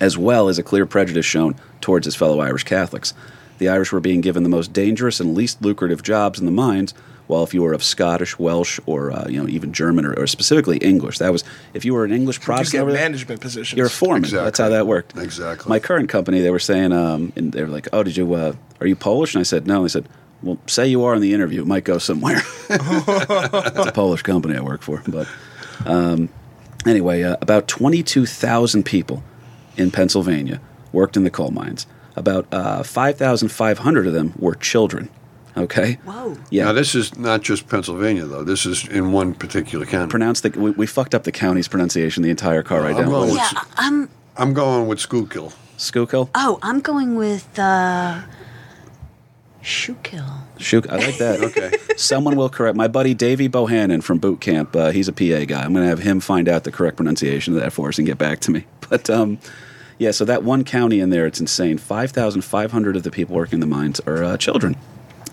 as well as a clear prejudice shown towards his fellow Irish Catholics. The Irish were being given the most dangerous and least lucrative jobs in the mines, while if you were of Scottish, Welsh, or uh, you know even German or, or specifically English, that was if you were an English You get management position. you're a foreman. Exactly. That's how that worked. Exactly. My current company, they were saying, um, and they were like, "Oh, did you? Uh, are you Polish?" And I said, "No." And they said, "Well, say you are in the interview. It might go somewhere." (laughs) it's a Polish company I work for, but um, anyway, uh, about twenty-two thousand people in Pennsylvania worked in the coal mines. About uh, five thousand five hundred of them were children. Okay. Whoa. Yeah. Now, this is not just Pennsylvania, though. This is in one particular county. Pronounce the we, we fucked up the county's pronunciation the entire car ride I'm down. going What is Yeah, I- I'm. I'm going with Schuylkill. it? Schuylkill. Oh, I'm going with uh, Schuylkill. Schuylkill. I like that. Okay. Someone will correct my buddy Davey Bohannon from boot camp. Uh, he's a PA guy. I'm going to have him find out the correct pronunciation of that for us and get back to me. (laughs) But um, yeah, so that one county in there, it's insane. Five thousand five hundred of the people working in the mines are uh, children.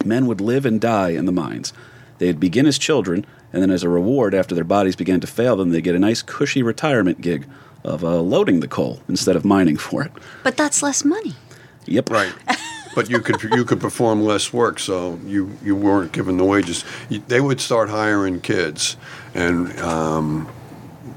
Men would live and die in the mines. They'd begin as children, and then as a reward, after their bodies began to fail them, they get a nice cushy retirement gig of uh, loading the coal instead of mining for it. But that's less money. Yep. Right. (laughs) But you could you could perform less work, so you, you weren't given the wages. You- They would start hiring kids, and um,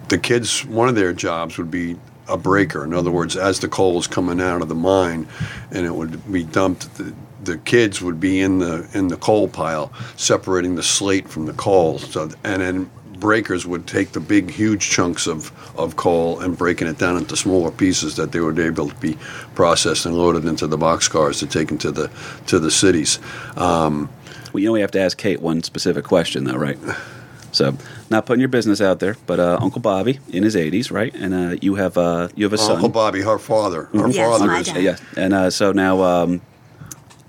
the kids one of their jobs would be a breaker. In other words, as the coal is coming out of the mine, and it would be dumped. The, the kids would be in the in the coal pile, separating the slate from the coal. So and then breakers would take the big, huge chunks of, of coal and breaking it down into smaller pieces that they would able to be processed and loaded into the boxcars to take into the to the cities. Um, Well, you know we have to ask Kate one specific question, though, right? So, not putting your business out there, but uh, Uncle Bobby in his 80s, right? And uh, you have uh, you have a son. Uncle Bobby, her father, her Yes, father my is dad. Yeah, and uh, so now um,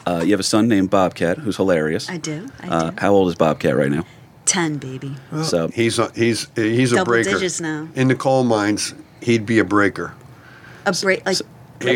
uh, you have a son named Bobcat who's hilarious. I do. I Uh, do. how old is Bobcat right now? Ten, baby. So He's a, he's he's a Double breaker. digits now. In the coal mines, he'd be a breaker. A break, like He'd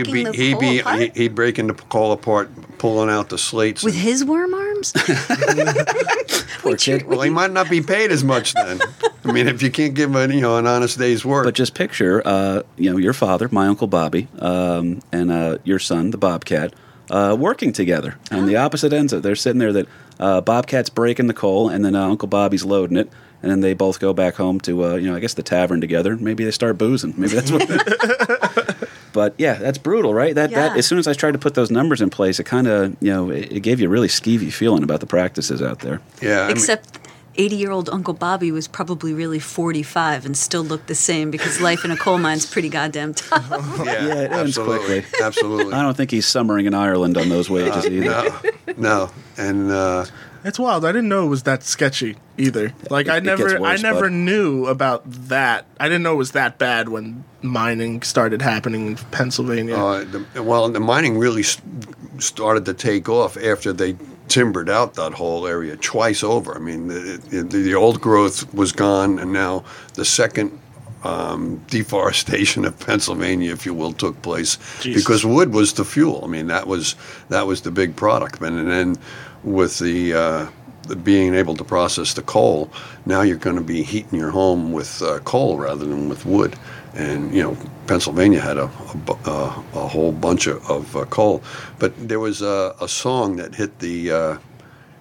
breaking be the he'd coal be apart he- he'd breaking the coal apart, pulling out the slates. with and- his worm arms. (laughs) poor kid. well, he might not be paid as much then. I mean, if you can't give him you know an honest day's work. But just picture, uh, you know, your father, my uncle Bobby, um, and uh, your son, the Bobcat, uh, working together on the opposite ends. Of, they're sitting there. That uh, Bobcat's breaking the coal, and then uh, Uncle Bobby's loading it, and then they both go back home to, uh, you know, I guess the tavern together. Maybe they start boozing. Maybe that's what. (laughs) but yeah, that's brutal, right? That that as soon as I tried to put those numbers in place, it kind of, you know, it, it gave you a really skeevy feeling about the practices out there. yeah, I mean- Except 80 year old Uncle Bobby was probably really 45 and still looked the same because life in a coal mine's pretty goddamn (laughs) tough. yeah, Yeah, it ends absolutely, quickly. absolutely. I don't think he's summering in Ireland on those wages either. no, no, and uh, It's wild. I didn't know it was that sketchy either. Like I never, worse, I never bud. knew about that. I didn't know it was that bad when mining started happening in Pennsylvania. Uh, the, well, the mining really s- started to take off after they timbered out that whole area twice over. I mean, the, the, the old growth was gone, and now the second um, deforestation of Pennsylvania, if you will, took place Jesus. because wood was the fuel. I mean, that was that was the big product, and, and then with the uh, the being able to process the coal, now you're going to be heating your home with uh, coal rather than with wood. And you know, Pennsylvania had a a, bu- uh, a whole bunch of, of uh, coal, but there was a, a song that hit the uh,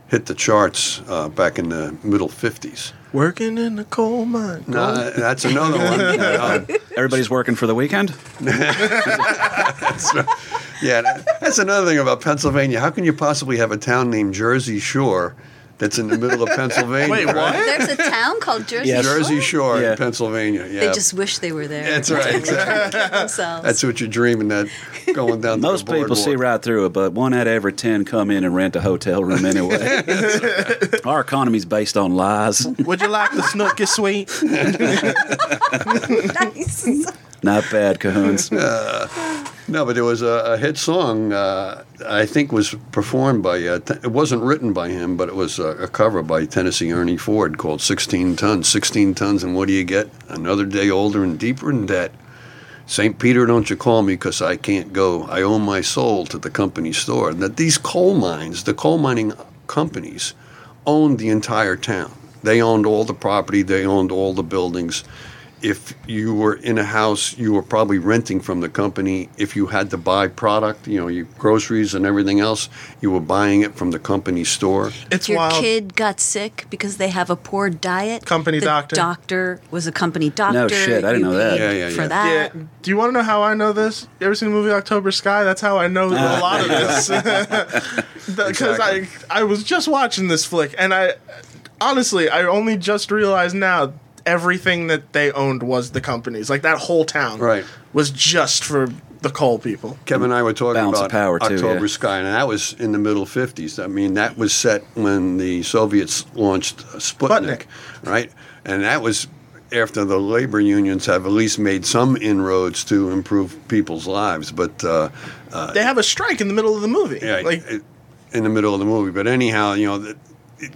hit the charts uh, back in the middle '50s. Working in the coal mine. No, that's another one. (laughs) Uh, Everybody's working for the weekend. (laughs) yeah, that's another thing about Pennsylvania. How can you possibly have a town named Jersey Shore that's in the middle of (laughs) Pennsylvania? Wait, right? what? There's a town called Jersey Yes. Shore? Jersey Shore Yeah. in Pennsylvania. Yeah, They just wish they were there. That's right, (laughs) exactly. That's what you're dreaming that going down. to Most the people see right through it, but one out of every ten come in and rent a hotel room anyway. (laughs) Our economy's based on lies. Would you like the Snooki suite? nice. Not bad, Cahoons. Uh, No, but it was a, a hit song. Uh, I think was performed by. Uh, it wasn't written by him, but it was a, a cover by Tennessee Ernie Ford called "16 Tons." 16 tons, and what do you get? Another day older and deeper in debt. St. Peter, don't you call me because I can't go. I owe my soul to the company store. And that these coal mines, the coal mining companies, owned the entire town. They owned all the property. They owned all the buildings. If you were in a house, you were probably renting from the company. If you had to buy product, you know, your groceries and everything else, you were buying it from the company store. It's Your wild. kid got sick because they have a poor diet. Company the doctor. Doctor was a company doctor. No shit, I didn't You know that. paid Yeah, yeah, For yeah. that. Yeah. Do you want to know how I know this? You ever seen the movie October Sky? That's how I know a ah. lot of (laughs) this. (laughs) Because Exactly. I I was just watching this flick, and I honestly I only just realized now everything that they owned was the companies. Like that whole town, Right. was just for the coal people. Kevin and I were talking Balance about power, too, October yeah. Sky, and that was in the middle 50s. I mean, that was set when the Soviets launched Sputnik, Sputnik. right? And that was after the labor unions have at least made some inroads to improve people's lives. But uh, They have a strike in the middle of the movie. yeah, like it- in the middle of the movie. But anyhow, you know, the,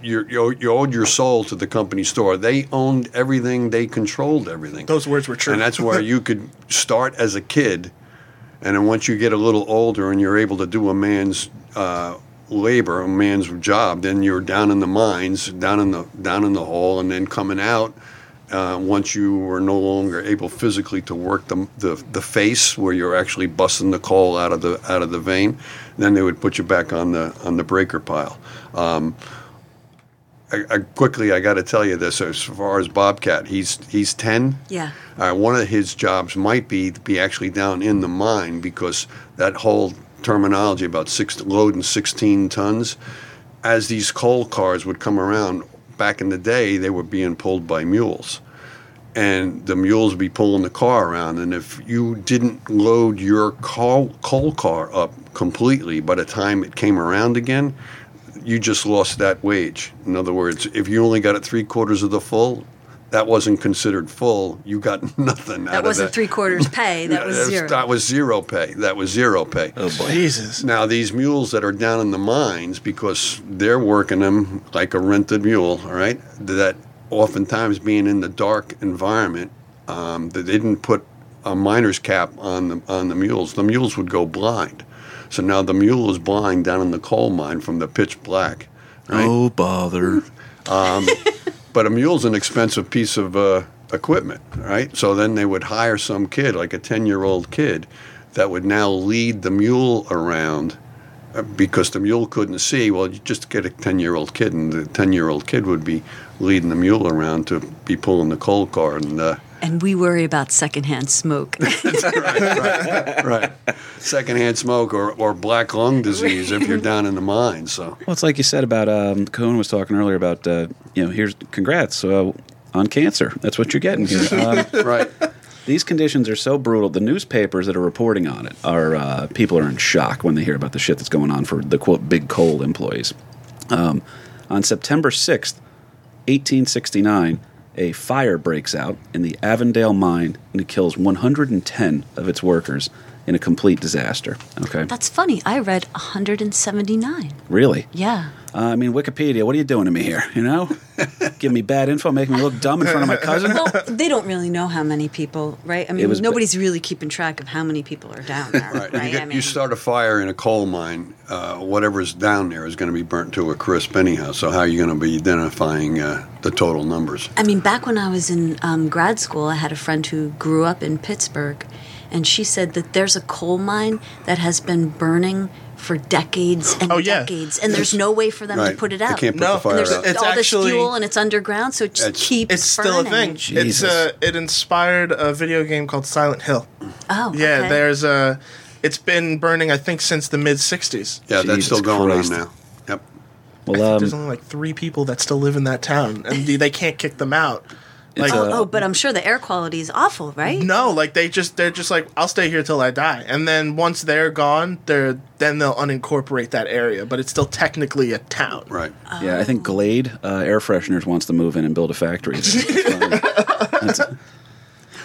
you you you owed your soul to the company store. They owned everything. They controlled everything. those words were true. And that's where you could start as a kid, and then once you get a little older and you're able to do a man's uh, labor, a man's job, then you're down in the mines, down in the down in the hole, and then coming out. Uh, once you were no longer able physically to work the, the the face where you're actually busting the coal out of the out of the vein, then they would put you back on the on the breaker pile. Um, I, I quickly, I got to tell you this. As far as Bobcat, he's he's ten. Yeah. Uh, one of his jobs might be to be actually down in the mine because that whole terminology about six loading 16 tons, as these coal cars would come around back in the day, they were being pulled by mules. And the mules would be pulling the car around. And if you didn't load your coal, coal car up completely by the time it came around again, you just lost that wage. In other words, if you only got it three quarters of the full, that wasn't considered full. You got (laughs) nothing out That of wasn't that. three quarters (laughs) pay. That was zero. That was zero pay. That was zero pay. Oh boy. Jesus. Now these mules that are down in the mines because they're working them like a rented mule, all right? That oftentimes being in the dark environment, um, that they didn't put a miner's cap on the on the mules. The mules would go blind. So now the mule is blind down in the coal mine from the pitch black. Right? Oh bother. (laughs) But a mule's an expensive piece of uh, equipment, right? So then they would hire some kid, like a 10 year old kid, that would now lead the mule around uh, because the mule couldn't see. Well, you just get a 10 year old kid, and the 10 year old kid would be leading the mule around to be pulling the coal car. And, uh, and we worry about secondhand smoke. (laughs) right. Secondhand smoke or, or black lung disease if you're down in the mine. So, Well, it's like you said about um, Cohen was talking earlier about uh, you know here's congrats uh, on cancer. That's what you're getting here. (laughs) Um, right. these conditions are so brutal. The newspapers that are reporting on it are uh, people are in shock when they hear about the shit that's going on for the quote big coal employees. Um, On September 6th, 1869, a fire breaks out in the Avondale mine and it kills 110 of its workers in a complete disaster. Okay. That's funny. I read 179. really? Yeah. Uh, I mean, Wikipedia, what are you doing to me here? You know? (laughs) Give me bad info, make me look dumb in front of my cousin? Well, they don't really know how many people, right? I mean, was ba- nobody's really keeping track of how many people are down there, right? Right. You, get, I mean, you start a fire in a coal mine, uh, whatever's down there is going to be burnt to a crisp anyhow. So how are you going to be identifying uh, the total numbers? I mean, back when I was in um, grad school, I had a friend who grew up in Pittsburgh, and she said that there's a coal mine that has been burning for decades and Oh, yeah. decades, and there's no way for them Right. to put it They out. can't put No, the fire and there's out. It's all this actually- fuel, and it's underground, so it just It's- keeps. It's still a burning. thing. It's Jesus. uh, it inspired a video game called Silent Hill. Oh, Yeah, okay. there's a. It's been burning, I think, since the mid '60s. Yeah, that's still going Christ. on now. Yep. I Well, think there's um, only like three people that still live in that town, and they- they can't kick them out. Like, Oh, oh, but I'm sure the air quality is awful, right? no, like they just they're just like I'll stay here till I die, and then once they're gone, they're then they'll unincorporate that area, but it's still technically a town. Right. yeah, I think Glade uh, Air Fresheners wants to move in and build a factory. (laughs) That's-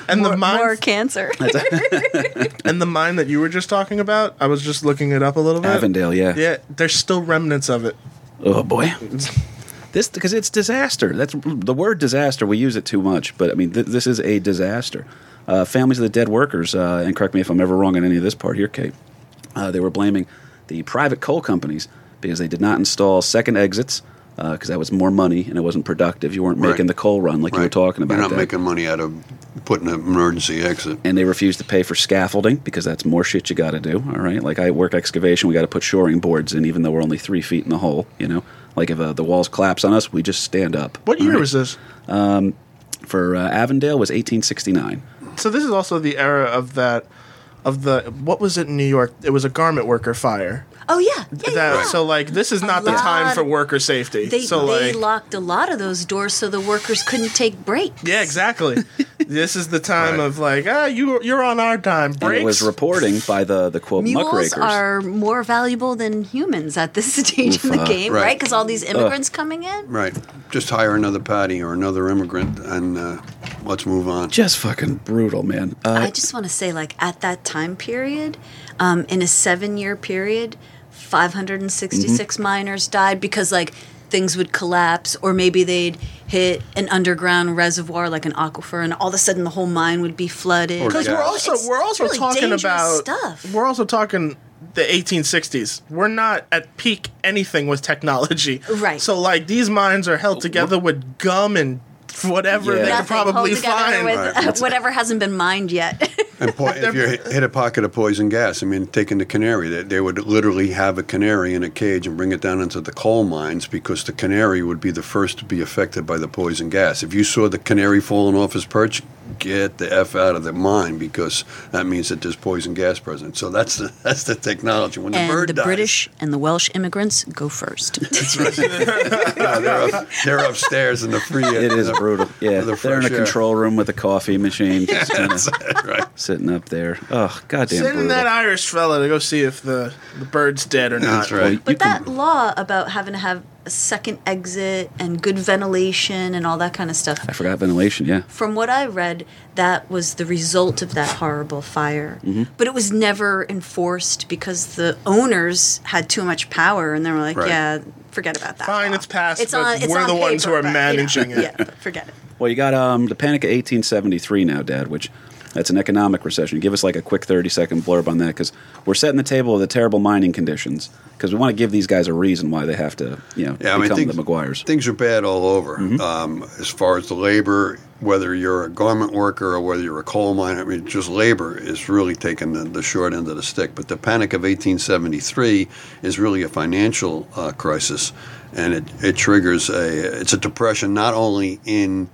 And the mine more cancer. (laughs) (laughs) and the mine that you were just talking about, I was just looking it up a little bit. Avondale, yeah. Yeah, there's still remnants of it. Oh boy. This because it's disaster. That's the word disaster. We use it too much, but I mean th- this is a disaster. Uh, families of the dead workers, uh, and correct me if I'm ever wrong on any of this part here, Kate. Uh, they were blaming the private coal companies because they did not install second exits because that was more money and it wasn't productive. You weren't Right. making the coal run like you were talking about. You're not that. making money out of putting an emergency exit. and they refused to pay for scaffolding because that's more shit you got to do. All right, like I work excavation, we got to put shoring boards in, even though we're only three feet in the hole. You know, like if uh, the walls collapse on us, we just stand up. What year right? was this? for uh, Avondale was 1869. So this is also the era of that of the what was it in New York? It was a garment worker fire. Oh yeah, yeah, That yeah. so like this is not the time lot- for worker safety. They, so they like locked a lot of those doors so the workers couldn't take breaks. yeah, exactly. (laughs) this is the time Right. of like ah you you're on our time. And it was reporting by the the quote Mules muckrakers. are more valuable than humans at this stage in the uh, game, right. right? Because all these immigrants coming in. Right. Just hire another patty or another immigrant and uh, let's move on. just fucking brutal, man. Uh, I just want to say, like at that time period, um, in a seven-year period, 566 Mm-hmm. miners died because like things would collapse, or maybe they'd hit an underground reservoir like an aquifer, and all of a sudden the whole mine would be flooded. Because we're also It's we're also really talking about stuff. we're also talking the 1860s. We're not at peak anything with technology. Right. So like these mines are held together with gum and whatever Yeah. they could Nothing, hold probably together find. with Right. (laughs) whatever hasn't been mined yet. (laughs) And po- if you hit (laughs) hit a pocket of poison gas, I mean, taking the canary, they, they would literally have a canary in a cage and bring it down into the coal mines because the canary would be the first to be affected by the poison gas. If you saw the canary falling off his perch, get the f out of the mine because that means that there's poison gas present. So that's the (laughs) that's the technology. When the and bird the dies, British and the Welsh immigrants go first. (laughs) yeah, they're, up, they're upstairs in the free. it is brutal. Yeah, the they're in a air. control room with a coffee machine, just kinda right. Sitting up there. Oh, goddamn Send brutal. that Irish fella to go see if the, the bird's dead or not. That's right. You But can- that law about having to have a second exit and good ventilation and all that kind of stuff. I forgot ventilation. Yeah. From what I read, that was the result of that horrible fire. Mm-hmm. But it was never enforced because the owners had too much power and they were like, Right. yeah, forget about that. Fine, law." it's passed, It's but we're the ones who are but, you know, managing it. (laughs) Yeah, forget it. Well, you got um, the Panic of 1873 now, Dad, which that's an economic recession. Give us like a quick 30 second blurb on that because we're setting the table of the terrible mining conditions because we want to give these guys a reason why they have to, you know, Yeah, I mean, become things, the Maguires. things are bad all over. Mm-hmm. Um, as far as the labor, whether you're a garment worker or whether you're a coal miner, I mean, just labor is really taking the, the short end of the stick. But the Panic of 1873 is really a financial uh, crisis, and it, it triggers a it's a depression not only in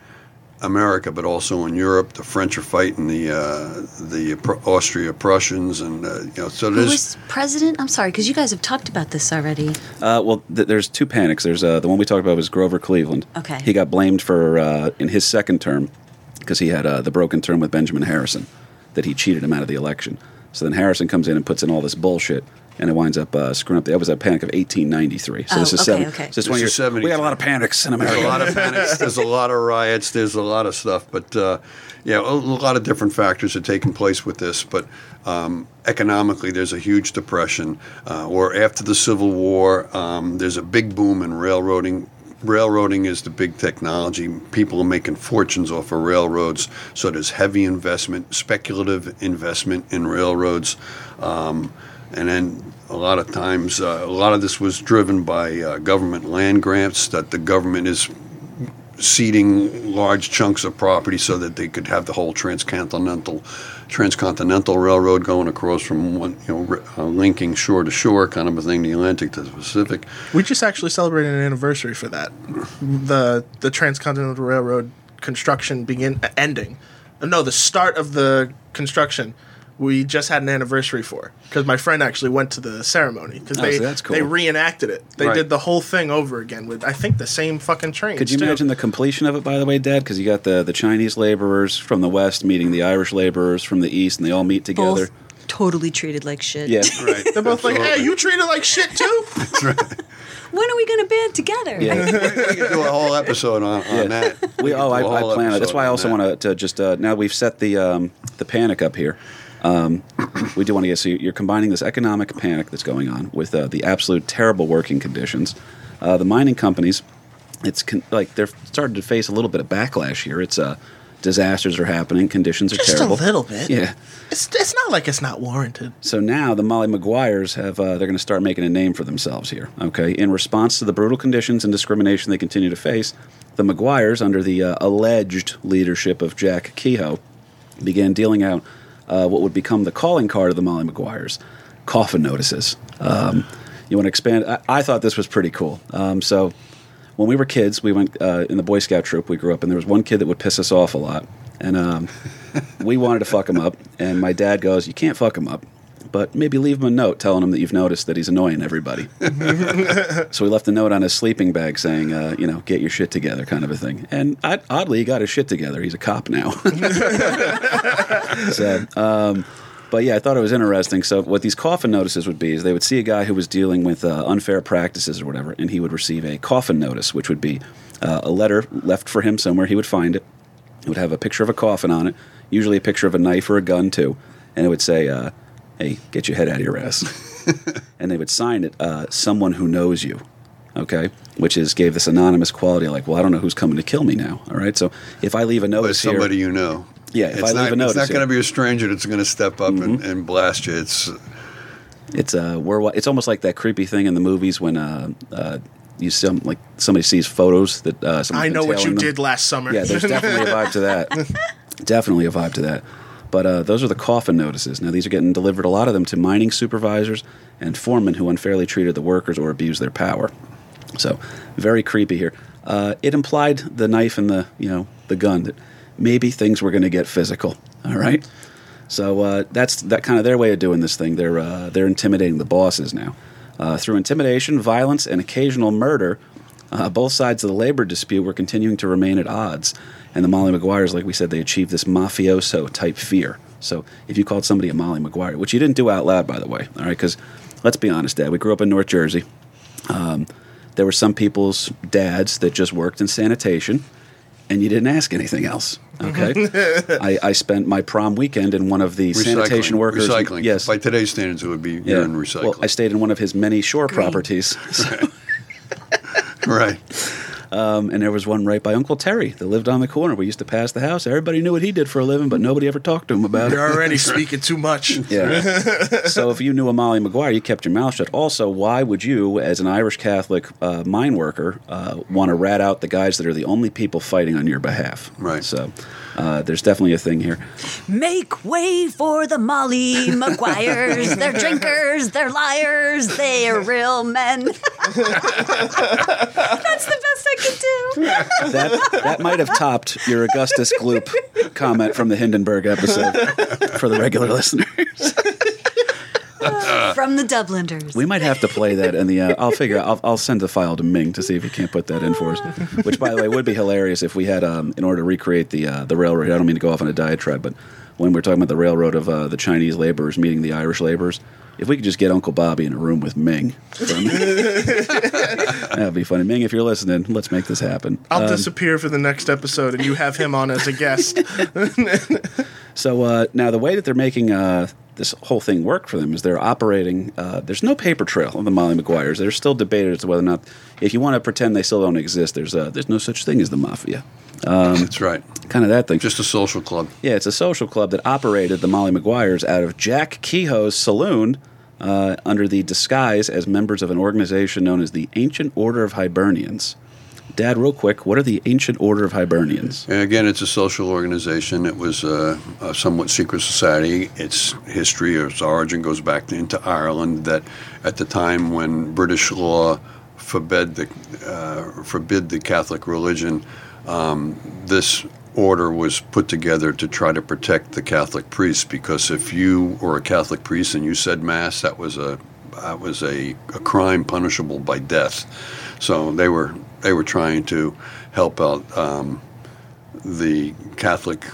America but also in Europe. The French are fighting the uh, the Austria Prussians, and uh, you know, so Who there's was president? I'm sorry, because you guys have talked about this already. Uh, well, th- there's two panics. There's uh, the one we talked about was Grover Cleveland. Okay. He got blamed for uh, in his second term because he had uh, the broken term with Benjamin Harrison that he cheated him out of the election. So then Harrison comes in and puts in all this bullshit, and it winds up uh, screwing up. That was a panic of 1893. So Oh, this is okay, seven. okay. So this This one is year- 73. We got a lot of panics in There's America. a lot of panics. There's a lot of riots. There's a lot of stuff. But uh, yeah, a, a lot of different factors are taking place with this. But um, economically, there's a huge depression. Uh, or after the Civil War, um, there's a big boom in railroading. Railroading is the big technology. People are making fortunes off of railroads. So there's heavy investment, speculative investment in railroads. Um, and then a lot of times, uh, a lot of this was driven by uh, government land grants that the government is ceding large chunks of property so that they could have the whole transcontinental transcontinental railroad going across from one, you know, uh, linking shore to shore, kind of a thing, the Atlantic to the Pacific. We just actually celebrated an anniversary for that. The the Transcontinental Railroad construction begin ending. No, the start of the construction. We just had an anniversary for because my friend actually went to the ceremony because Oh, they so that's cool. they reenacted it. They Right. did the whole thing over again with I think the same fucking train. Could you too. imagine the completion of it, by the way, Dad? Because you got the, the Chinese laborers from the west meeting the Irish laborers from the east, and they all meet together. Both totally treated like shit. Yeah. (laughs) Right. They're both like, "Hey, you treated like shit too." (laughs) That's right. when are we going to band together? Yeah. we could do a whole episode on, on that. We, oh, I, could do a I whole plan it. That's why I also that. want to just uh, now we've set the um, the panic up here. Um, we do want to get so you're combining this economic panic that's going on with uh, the absolute terrible working conditions. Uh, the mining companies, it's con- like they're starting to face a little bit of backlash here. It's uh, disasters are happening, conditions are Just terrible. Just a little bit. Yeah. It's it's not like it's not warranted. So now the Molly Maguires have uh, they're going to start making a name for themselves here. Okay, in response to the brutal conditions and discrimination they continue to face, the Maguires, under the uh, alleged leadership of Jack Kehoe, began dealing out uh, what would become the calling card of the Molly Maguires: coffin notices. Um, you want to expand? I, I thought this was pretty cool. Um, so when we were kids, we went uh, in the Boy Scout troop. We grew up, and there was one kid that would piss us off a lot, and um, we wanted to fuck him up. And my dad goes, "You can't fuck him up, but maybe leave him a note telling him that you've noticed that he's annoying everybody." (laughs) so we left a note on his sleeping bag saying, uh, "You know, get your shit together," kind of a thing. And I, oddly, he got his shit together. He's a cop now. (laughs) so. Um, but yeah, I thought it was interesting. So what these coffin notices would be is they would see a guy who was dealing with uh, unfair practices or whatever, and he would receive a coffin notice, which would be uh, a letter left for him somewhere. He would find it. It would have a picture of a coffin on it, usually a picture of a knife or a gun too, and it would say, uh, "Hey, get your head out of your ass." (laughs) and they would sign it, uh, "Someone who knows you." Okay, which is gave this anonymous quality, like, well, I don't know who's coming to kill me now. All right, so if I leave a But notice here, somebody you know. Yeah, if it's I not, leave a notice It's not going to be a stranger that's going to step up and, and blast you. It's It's uh, we're it's almost like that creepy thing in the movies when uh, uh, you some like somebody sees photos that uh, someone's I know what you them. did last summer. Yeah, there's definitely a vibe to that. (laughs) definitely a vibe to that. But uh, those are the coffin notices. Now these are getting delivered. A lot of them to mining supervisors and foremen who unfairly treated the workers or abused their power. So very creepy here. Uh, it implied the knife and the you know the gun that maybe things were going to get physical. All right. So uh, that's that kind of their way of doing this thing. They're uh, they're intimidating the bosses now uh, through intimidation, violence, and occasional murder. Uh, both sides of the labor dispute were continuing to remain at odds, and the Molly Maguires, like we said, they achieved this mafioso type fear. So if you called somebody a Molly Maguire, which you didn't do out loud, by the way, all right, because let's be honest, Dad, we grew up in North Jersey. Um, there were some people's dads that just worked in sanitation, and you didn't ask anything else. Okay, (laughs) I, I spent my prom weekend in one of the sanitation workers. Recycling. Yes, By today's standards, it would be yeah. urine recycling. Well, I stayed in one of his many shore properties, so- (laughs) right. (laughs) um, and there was one right by Uncle Terry that lived on the corner. We used to pass the house. Everybody knew what he did for a living, but nobody ever talked to him about it. You're already (laughs) speaking too much. Yeah. so if you knew a Molly Maguire, you kept your mouth shut. Also, why would you, as an Irish Catholic uh, mine worker, uh, want to rat out the guys that are the only people fighting on your behalf? Right. So uh, there's definitely a thing here. Make way for the Molly Maguires. they're (laughs) drinkers, they're liars, they're real men. (laughs) That's the best I could do. That that might have topped your Augustus Gloop comment from the Hindenburg episode for the regular listeners. (laughs) (laughs) From the Dubliners. We might have to play that in the. Uh, I'll figure. I'll, I'll send the file to Ming to see if he can't put that in for us. Which, by the way, would be hilarious if we had, um, in order to recreate the uh, the railroad. I don't mean to go off on a diatribe, but when we're talking about the railroad of uh, the Chinese laborers meeting the Irish laborers, if we could just get Uncle Bobby in a room with Ming, (laughs) that'd be funny. Ming, if you're listening, let's make this happen. I'll Um, disappear for the next episode, and you have him on as a guest. (laughs) So uh, now the way that they're making uh, this whole thing work for them is they're operating. Uh, there's no paper trail of the Molly Maguires. There's still debated as to whether or not, if you want to pretend they still don't exist, there's uh, there's no such thing as the mafia. That's right. Kind of that thing. Just a social club. Yeah, it's a social club that operated the Molly Maguires out of Jack Kehoe's saloon uh, under the disguise as members of an organization known as the Ancient Order of Hibernians. Dad, real quick, what are the Ancient Order of Hibernians? And again, it's a social organization. It was uh, a somewhat secret society. Its history, or its origin, goes back into Ireland. That at the time when British law forbid the uh, forbid the Catholic religion, um, this order was put together to try to protect the Catholic priests. Because if you were a Catholic priest and you said mass, that was a that was a, a crime punishable by death. So they were they were trying to help out. Um, the Catholic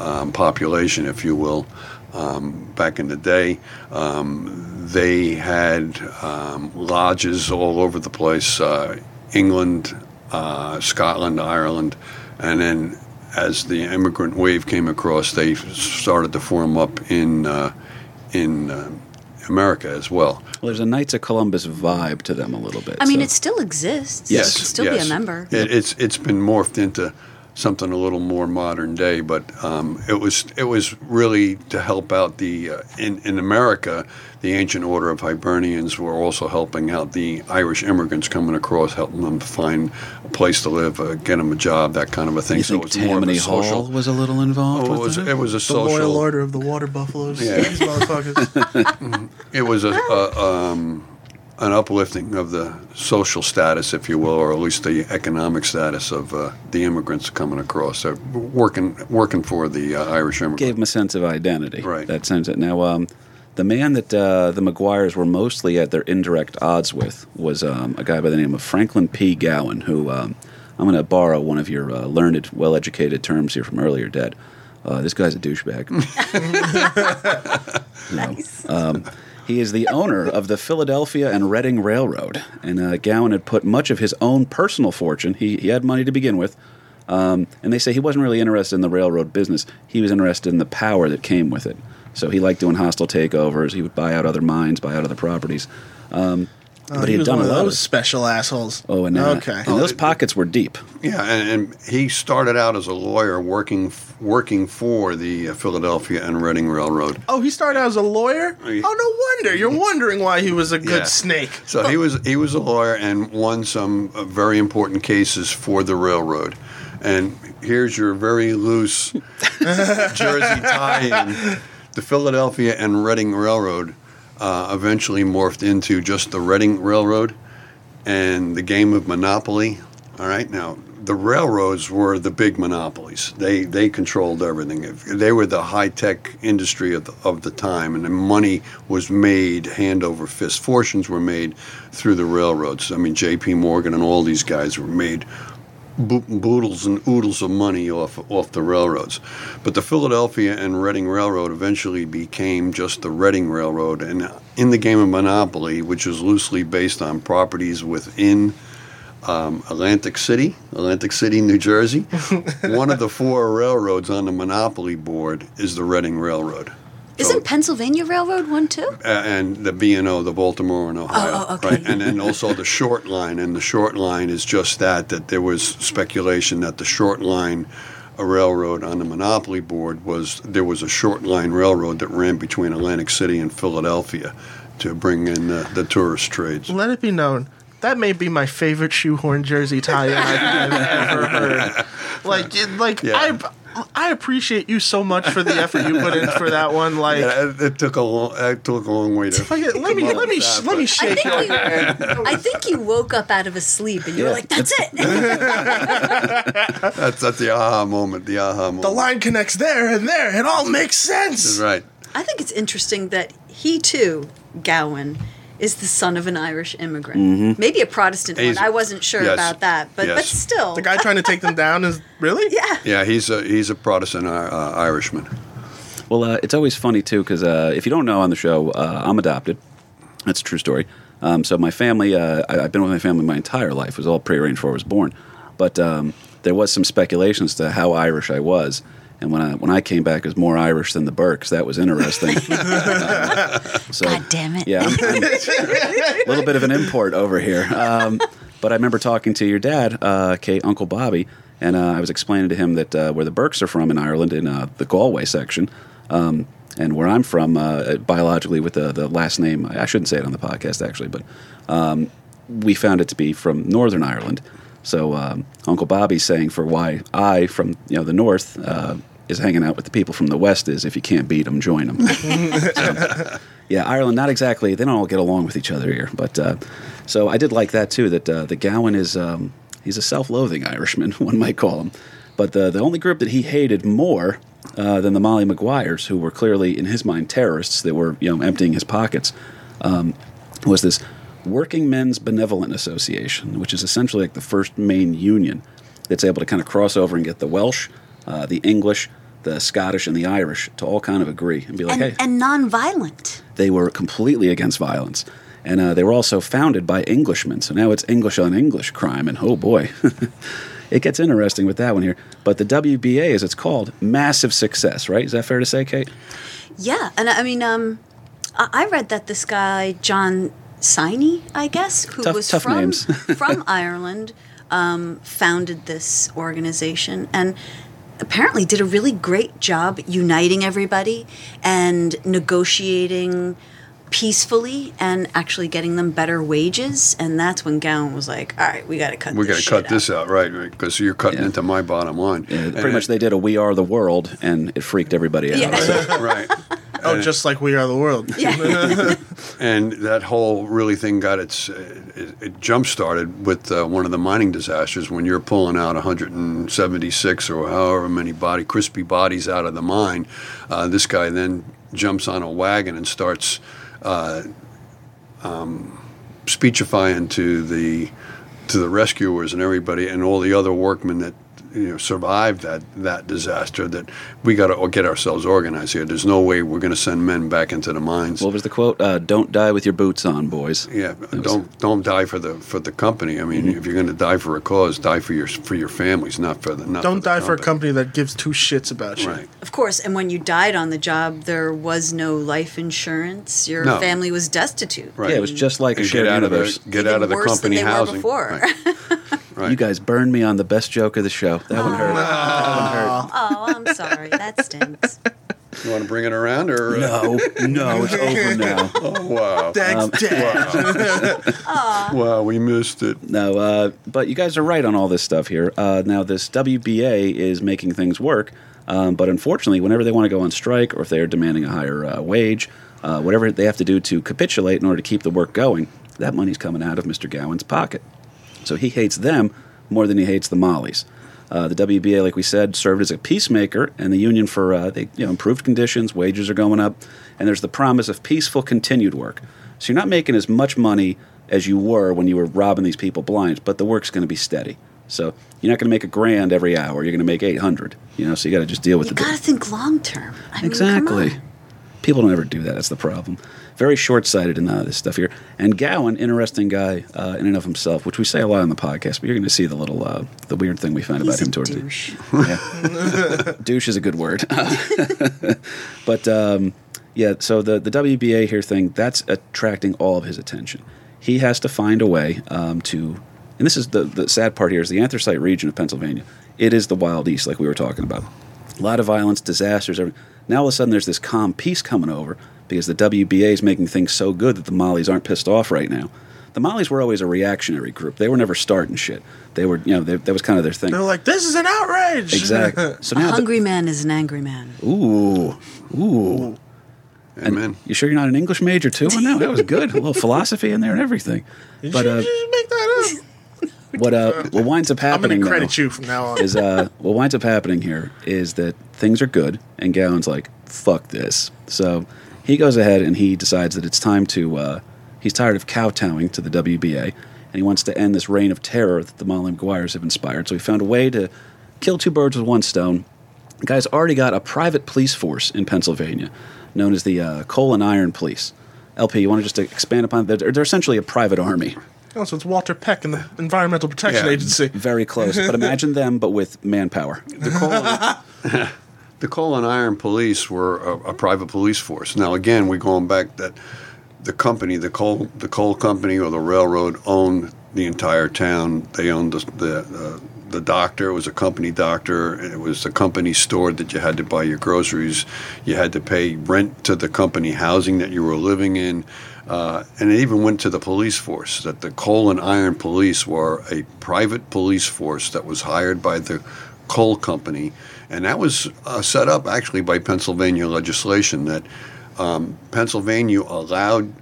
um, population, if you will, um, back in the day. Um, they had um, lodges all over the place uh, England, uh, Scotland, Ireland, and then as the immigrant wave came across, they started to form up in, uh, in uh, America as well. Well, there's a Knights of Columbus vibe to them a little bit. I mean, so- it still exists. Yes, You can still be a member. It, it's it's been morphed into something a little more modern day, but um, it was it was really to help out the uh, in in America. The ancient order of Hibernians were also helping out the Irish immigrants coming across, helping them find a place to live, uh, get them a job, that kind of a thing. you so think it was more of a Tammany social. Hall was a little involved Oh, it was that? it was a the social. loyal order of the water buffaloes. Yeah. These motherfuckers. (laughs) It was a, a um, an uplifting of the social status, if you will, or at least the economic status of uh, the immigrants coming across. They're working working for the uh, Irish immigrants. gave them a sense of identity. Right. That sense. It now, um, the man that uh, the Maguires were mostly at their indirect odds with was um, a guy by the name of Franklin P. Gowen, who um, I'm going to borrow one of your uh, learned, well-educated terms here from earlier, Dad. Uh, this guy's a douchebag. (laughs) Nice. Um, he is the owner of the Philadelphia and Reading Railroad, and uh, Gowen had put much of his own personal fortune. He, he had money to begin with, um, and they say he wasn't really interested in the railroad business. He was interested in the power that came with it. So he liked doing hostile takeovers. He would buy out other mines, buy out other properties. Um, Oh, but he he had was done one a of lot those of. special assholes. Oh, and uh, okay. and those pockets were deep. Yeah, and, and he started out as a lawyer working working for the uh, Philadelphia and Reading Railroad. Oh, he started out as a lawyer. Oh, no wonder you're wondering why he was a good Yeah. snake. So he was he was a lawyer and won some uh, very important cases for the railroad. And here's your very loose (laughs) Jersey tie-in: the Philadelphia and Reading Railroad uh, eventually morphed into just the Reading Railroad, and the game of Monopoly. All right, now the railroads were the big monopolies. They they controlled everything. They were the high tech industry of the, of the time, and the money was made hand over fist. Fortunes were made through the railroads. I mean, J.P. Morgan and all these guys were made bo- boodles and oodles of money off off the railroads. But the Philadelphia and Reading Railroad eventually became just the Reading Railroad, and in the game of Monopoly, which is loosely based on properties within um, Atlantic City, Atlantic City, New Jersey, (laughs) one of the four railroads on the Monopoly board is the Reading Railroad. Isn't Pennsylvania Railroad one too? Uh, and the B and O, the Baltimore and Ohio, Oh, oh, okay. right? And then also the short line, and the short line is just that. That there was speculation that the short line, a railroad on the monopoly board was there was a short line railroad that ran between Atlantic City and Philadelphia to bring in the, the tourist trades. Let it be known that may be my favorite shoehorn jersey tie-in I've, I've (laughs) ever heard. (laughs) Like, like Yeah. I, I appreciate you so much for the effort you put in for that one. (laughs) Like, Yeah, it, it took a long, it took a long way to. fuck it, let me let me with sh- that, let me but- I shake think, you, I think you woke up out of a sleep and you were like, "That's it." (laughs) That's that's the aha moment. The aha moment. The line connects there and there. It all makes sense. is right. I think it's interesting that he too, Gowen, is the son of an Irish immigrant. Maybe a Protestant He's- one. I wasn't sure yes, about that, but but still, The guy trying to take them down is really (laughs) yeah. Yeah, he's a he's a Protestant uh, uh, Irishman. Well, uh, it's always funny too because uh, if you don't know on the show, uh, I'm adopted. That's a true story. Um, so my family, uh, I, I've been with my family my entire life. It was all prearranged before I was born. But um, there was some speculation as to how Irish I was. And when I when I came back, it was more Irish than the Burks. That was interesting. (laughs) so, God damn it. Yeah, I'm, I'm a little bit of an import over here. Um, but I remember talking to your dad, uh, Kate, Uncle Bobby, and uh, I was explaining to him that uh, where the Burks are from in Ireland, in uh, the Galway section, um, and where I'm from uh, biologically with the, the last name, I shouldn't say it on the podcast actually, but um, we found it to be from Northern Ireland. So um, Uncle Bobby's saying for why I from you know the north uh, is hanging out with the people from the west is if you can't beat them, join them. (laughs) Yeah, Ireland, not exactly. They don't all get along with each other here, but uh, so I did like that too. That uh, the Gowen is um, he's a self-loathing Irishman, (laughs) one might call him. But the the only group that he hated more uh, than the Molly Maguires, who were clearly in his mind terrorists that were you know emptying his pockets, um, was this Working Men's Benevolent Association, which is essentially like the first main union that's able to kind of cross over and get the Welsh, uh, the English, the Scottish, and the Irish to all kind of agree and be like, And, hey, and non-violent. they were completely against violence. And uh, they were also founded by Englishmen. So now it's English on English crime. And oh boy, (laughs) it gets interesting with that one here. But the WBA, as it's called, massive success, right? Is that fair to say, Kate? Yeah, and I mean, um, I I read that this guy John Siney, I guess, who Tough- was tough from (laughs) from Ireland, um, founded this organization and apparently did a really great job uniting everybody and negotiating peacefully and actually getting them better wages. And that's when Gowen was like, "All right, we got to cut. This out. We got got to cut this out, right? Because you're cutting Yeah. into my bottom line. Yeah, And pretty much it- they did a We Are the World, and it freaked everybody out. Yeah. So- (laughs) right. Oh, just like we are the world. (laughs) Yeah. (laughs) And that whole really thing got its uh, it, it jump started with uh, one of the mining disasters when you're pulling out 176 or however many body crispy bodies out of the mine. Uh, this guy then jumps on a wagon and starts uh, um, speechifying to the to the rescuers and everybody and all the other workmen that you know survived that that disaster that we got to get ourselves organized here. There's no way we're going to send men back into the mines. what was the quote? Uh, Don't die with your boots on, boys. Yeah, don't don't die for the for the company. I mean, Mm-hmm. if you're going to die for a cause, die for your for your families, not for the not Don't for the die for a company that gives two shits about you. Right. Of course, and when you died on the job, there was no life insurance. Your No. family was destitute. Right. Yeah, it was just like a And shared get out of universe. the get Even out of the worse than company they were housing. before. Right. (laughs) right. You guys burned me on the best joke of the show. That one hurt. That one hurt. Oh, I'm sorry. That stinks. You want to bring it around or uh, No, no, (laughs) it's over now. Oh wow. (laughs) Thanks, Um, Dad. Wow, we missed it. No, uh, but you guys are right on all this stuff here. Uh, now, this WBA is making things work, um, but unfortunately, whenever they want to go on strike or if they are demanding a higher uh, wage, uh, whatever they have to do to capitulate in order to keep the work going, that money's coming out of Mr. Gowen's pocket. So he hates them more than he hates the Mollies. Uh, the WBA, like we said, served as a peacemaker, and the union for uh, they, you know improved conditions, wages are going up, and there's the promise of peaceful continued work. So you're not making as much money as you were when you were robbing these people blind, but the work's going to be steady. So you're not going to make a grand every hour. You're going to make 800. You know, so you got to just deal with You the got to think long term. I mean, Exactly. People don't ever do that. That's the problem. Very short sighted in uh, this stuff here. And Gowen, interesting guy uh, in and of himself, which we say a lot on the podcast, but you're going to see the little, uh, the weird thing we find He's about him towards douche. the (laughs) Yeah. douche is a good word. (laughs) but um, yeah, so the, the WBA here thing, that's attracting all of his attention. He has to find a way um, to, and this is the, the sad part here, is the anthracite region of Pennsylvania. It is the Wild East, like we were talking about. A lot of violence, disasters. Everything. Now all of a sudden there's this calm peace coming over because the WBA is making things so good that the Mollies aren't pissed off right now. The Mollies were always a reactionary group. They were never starting shit. They were, you know, they, that was kind of their thing. They're like, this is an outrage. Exactly. (laughs) So A now, the- hungry man is an angry man. ooh, ooh. Amen. You sure you're not an English major too? Oh, no, that was good. A little (laughs) philosophy in there and everything. Did But you uh, just make that up? (laughs) what uh, what winds up happening? I'm happening gonna now credit you from now on. is uh, what winds up happening here is that things are good, and Gowen's like, "Fuck this." So he goes ahead and he decides that it's time to. Uh, he's tired of kowtowing to the WBA, and he wants to end this reign of terror that the Molly Maguires have inspired. So he found a way to kill two birds with one stone. The guy's already got a private police force in Pennsylvania, known as the uh, Coal and Iron Police. LP, you want to just expand upon that? They're, they're essentially a private army. Oh, so it's Walter Peck and the Environmental Protection Yeah. Agency. Very close, but (laughs) imagine them, but with manpower. The coal, (laughs) the coal and iron police were a, a private police force. Now, again, we're going back that the company, the coal, the coal company or the railroad owned the entire town. They owned the the, uh, the doctor. It was a company doctor. It was the company store that you had to buy your groceries. You had to pay rent to the company housing that you were living in. Uh, and it even went to the police force. That the coal and iron police were a private police force that was hired by the coal company, and that was uh, set up actually by Pennsylvania legislation that um, Pennsylvania allowed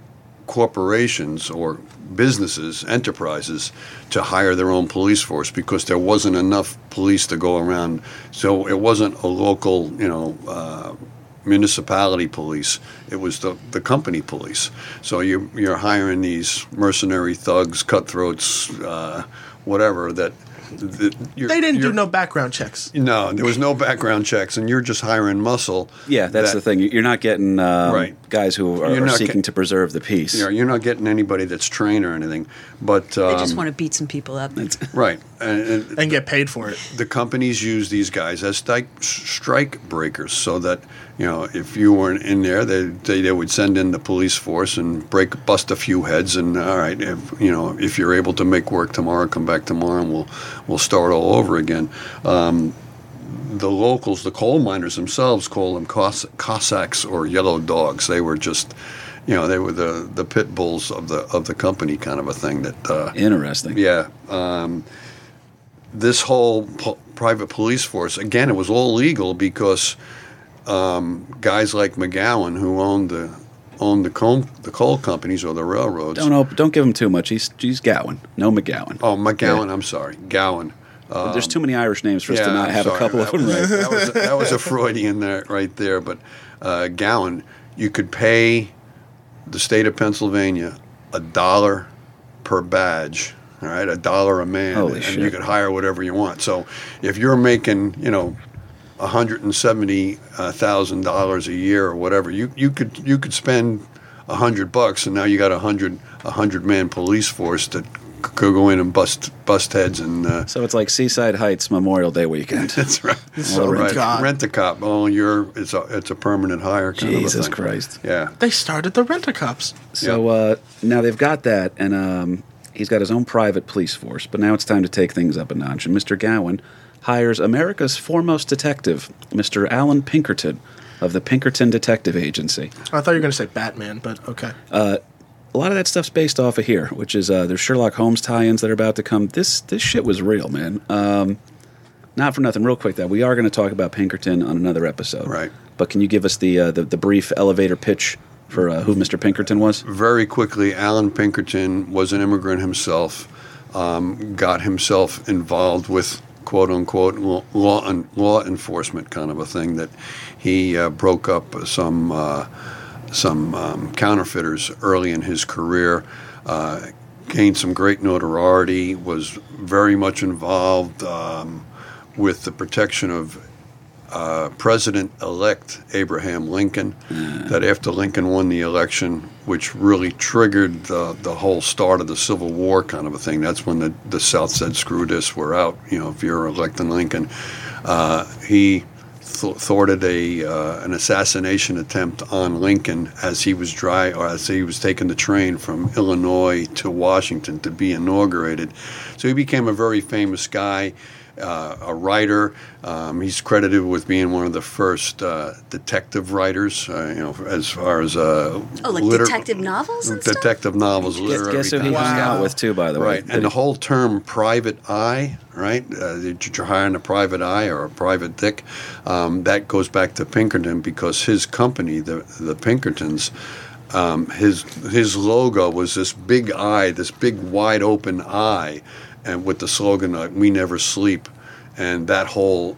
corporations or businesses, enterprises, to hire their own police force because there wasn't enough police to go around. So it wasn't a local, you know. Uh, municipality police. It was the, the company police. So you, you're hiring these mercenary thugs, cutthroats, uh, whatever that. That you're- They didn't do no background checks. no, there was no background checks, and you're just hiring muscle. Yeah, that's that- the thing. You're not getting um, Right. guys who are, You're are not seeking get- to preserve the peace. You know, you're not getting anybody that's trained or anything, but um, They just want to beat some people up. right. And, and and get paid for it. the companies use these guys as strike, strike breakers, so that you know if you weren't in there, they, they they would send in the police force and break bust a few heads, and all right, if you know if you're able to make work tomorrow, come back tomorrow, and we'll we'll start all over again. Um, the locals, the coal miners themselves, call them Cos- Cossacks or yellow dogs. They were just, you know, they were the, the pit bulls of the of the company, kind of a thing. That uh, Interesting. yeah. Um, this whole po- private police force, again, it was all legal because um, guys like McGowan, who owned the owned the coal the coal companies or the railroads. Don't op- don't give him too much. He's he's Gowen. No McGowan. Oh, McGowan. I'm sorry, Gowen. But There's too many Irish names for us to not I'm have a couple of them was- right. That was, that was a Freudian there, right there. But uh, Gowen, you could pay the state of Pennsylvania a dollar per badge. All right, a dollar a man, Holy and shit. you could hire whatever you want. So if you're making, you know, one hundred and seventy thousand dollars a year or whatever, you you could you could spend a hundred bucks, and now you got a hundred a hundred man police force that could go in and bust bust heads and. Uh, So it's like Seaside Heights Memorial Day weekend. (laughs) that's right. Oh, right. God. Rent a cop. Oh, you're it's a it's a permanent hire. Kind Jesus of a thing. Christ. Yeah. They started the rent a cops. So uh, now they've got that, and um, he's got his own private police force. But now it's time to take things up a notch. And Mr. Gowen hires America's foremost detective, Mr. Allan Pinkerton of the Pinkerton Detective Agency. I thought you were going to say Batman, but okay. A lot of that stuff's based off of here, which is uh, there's Sherlock Holmes tie-ins that are about to come. This this shit was real, man. Um, not for nothing. Real quick, though, we are going to talk about Pinkerton on another episode. Right. But can you give us the uh, the, the brief elevator pitch for uh, who Mr. Pinkerton was? Very quickly, Allan Pinkerton was an immigrant himself. Um, got himself involved with quote unquote law law, enforcement kind of a thing that he uh, broke up some uh, some um, counterfeiters early in his career. Uh, gained some great notoriety. Was very much involved um, with the protection of uh, President-elect Abraham Lincoln. That after Lincoln won the election, which really triggered the, the whole start of the Civil War kind of a thing. That's when the, the South said, "Screw this, we're out." You know, if you're electing Lincoln, uh, he th- thwarted a uh, an assassination attempt on Lincoln as he was dry or as he was taking the train from Illinois to Washington to be inaugurated. So he became a very famous guy. Uh, a writer, um, he's credited with being one of the first uh, detective writers. Uh, you know, as far as uh, Oh, like liter- detective novels and stuff? detective novels, Guess, guess who he type hung out with too, by the way. Right, and the whole term "private eye," right? Uh, that you're hiring a private eye or a private dick. Um, that goes back to Pinkerton because his company, the the Pinkertons, um, his his logo was this big eye, this big wide open eye, and with the slogan uh, "We never sleep," and that whole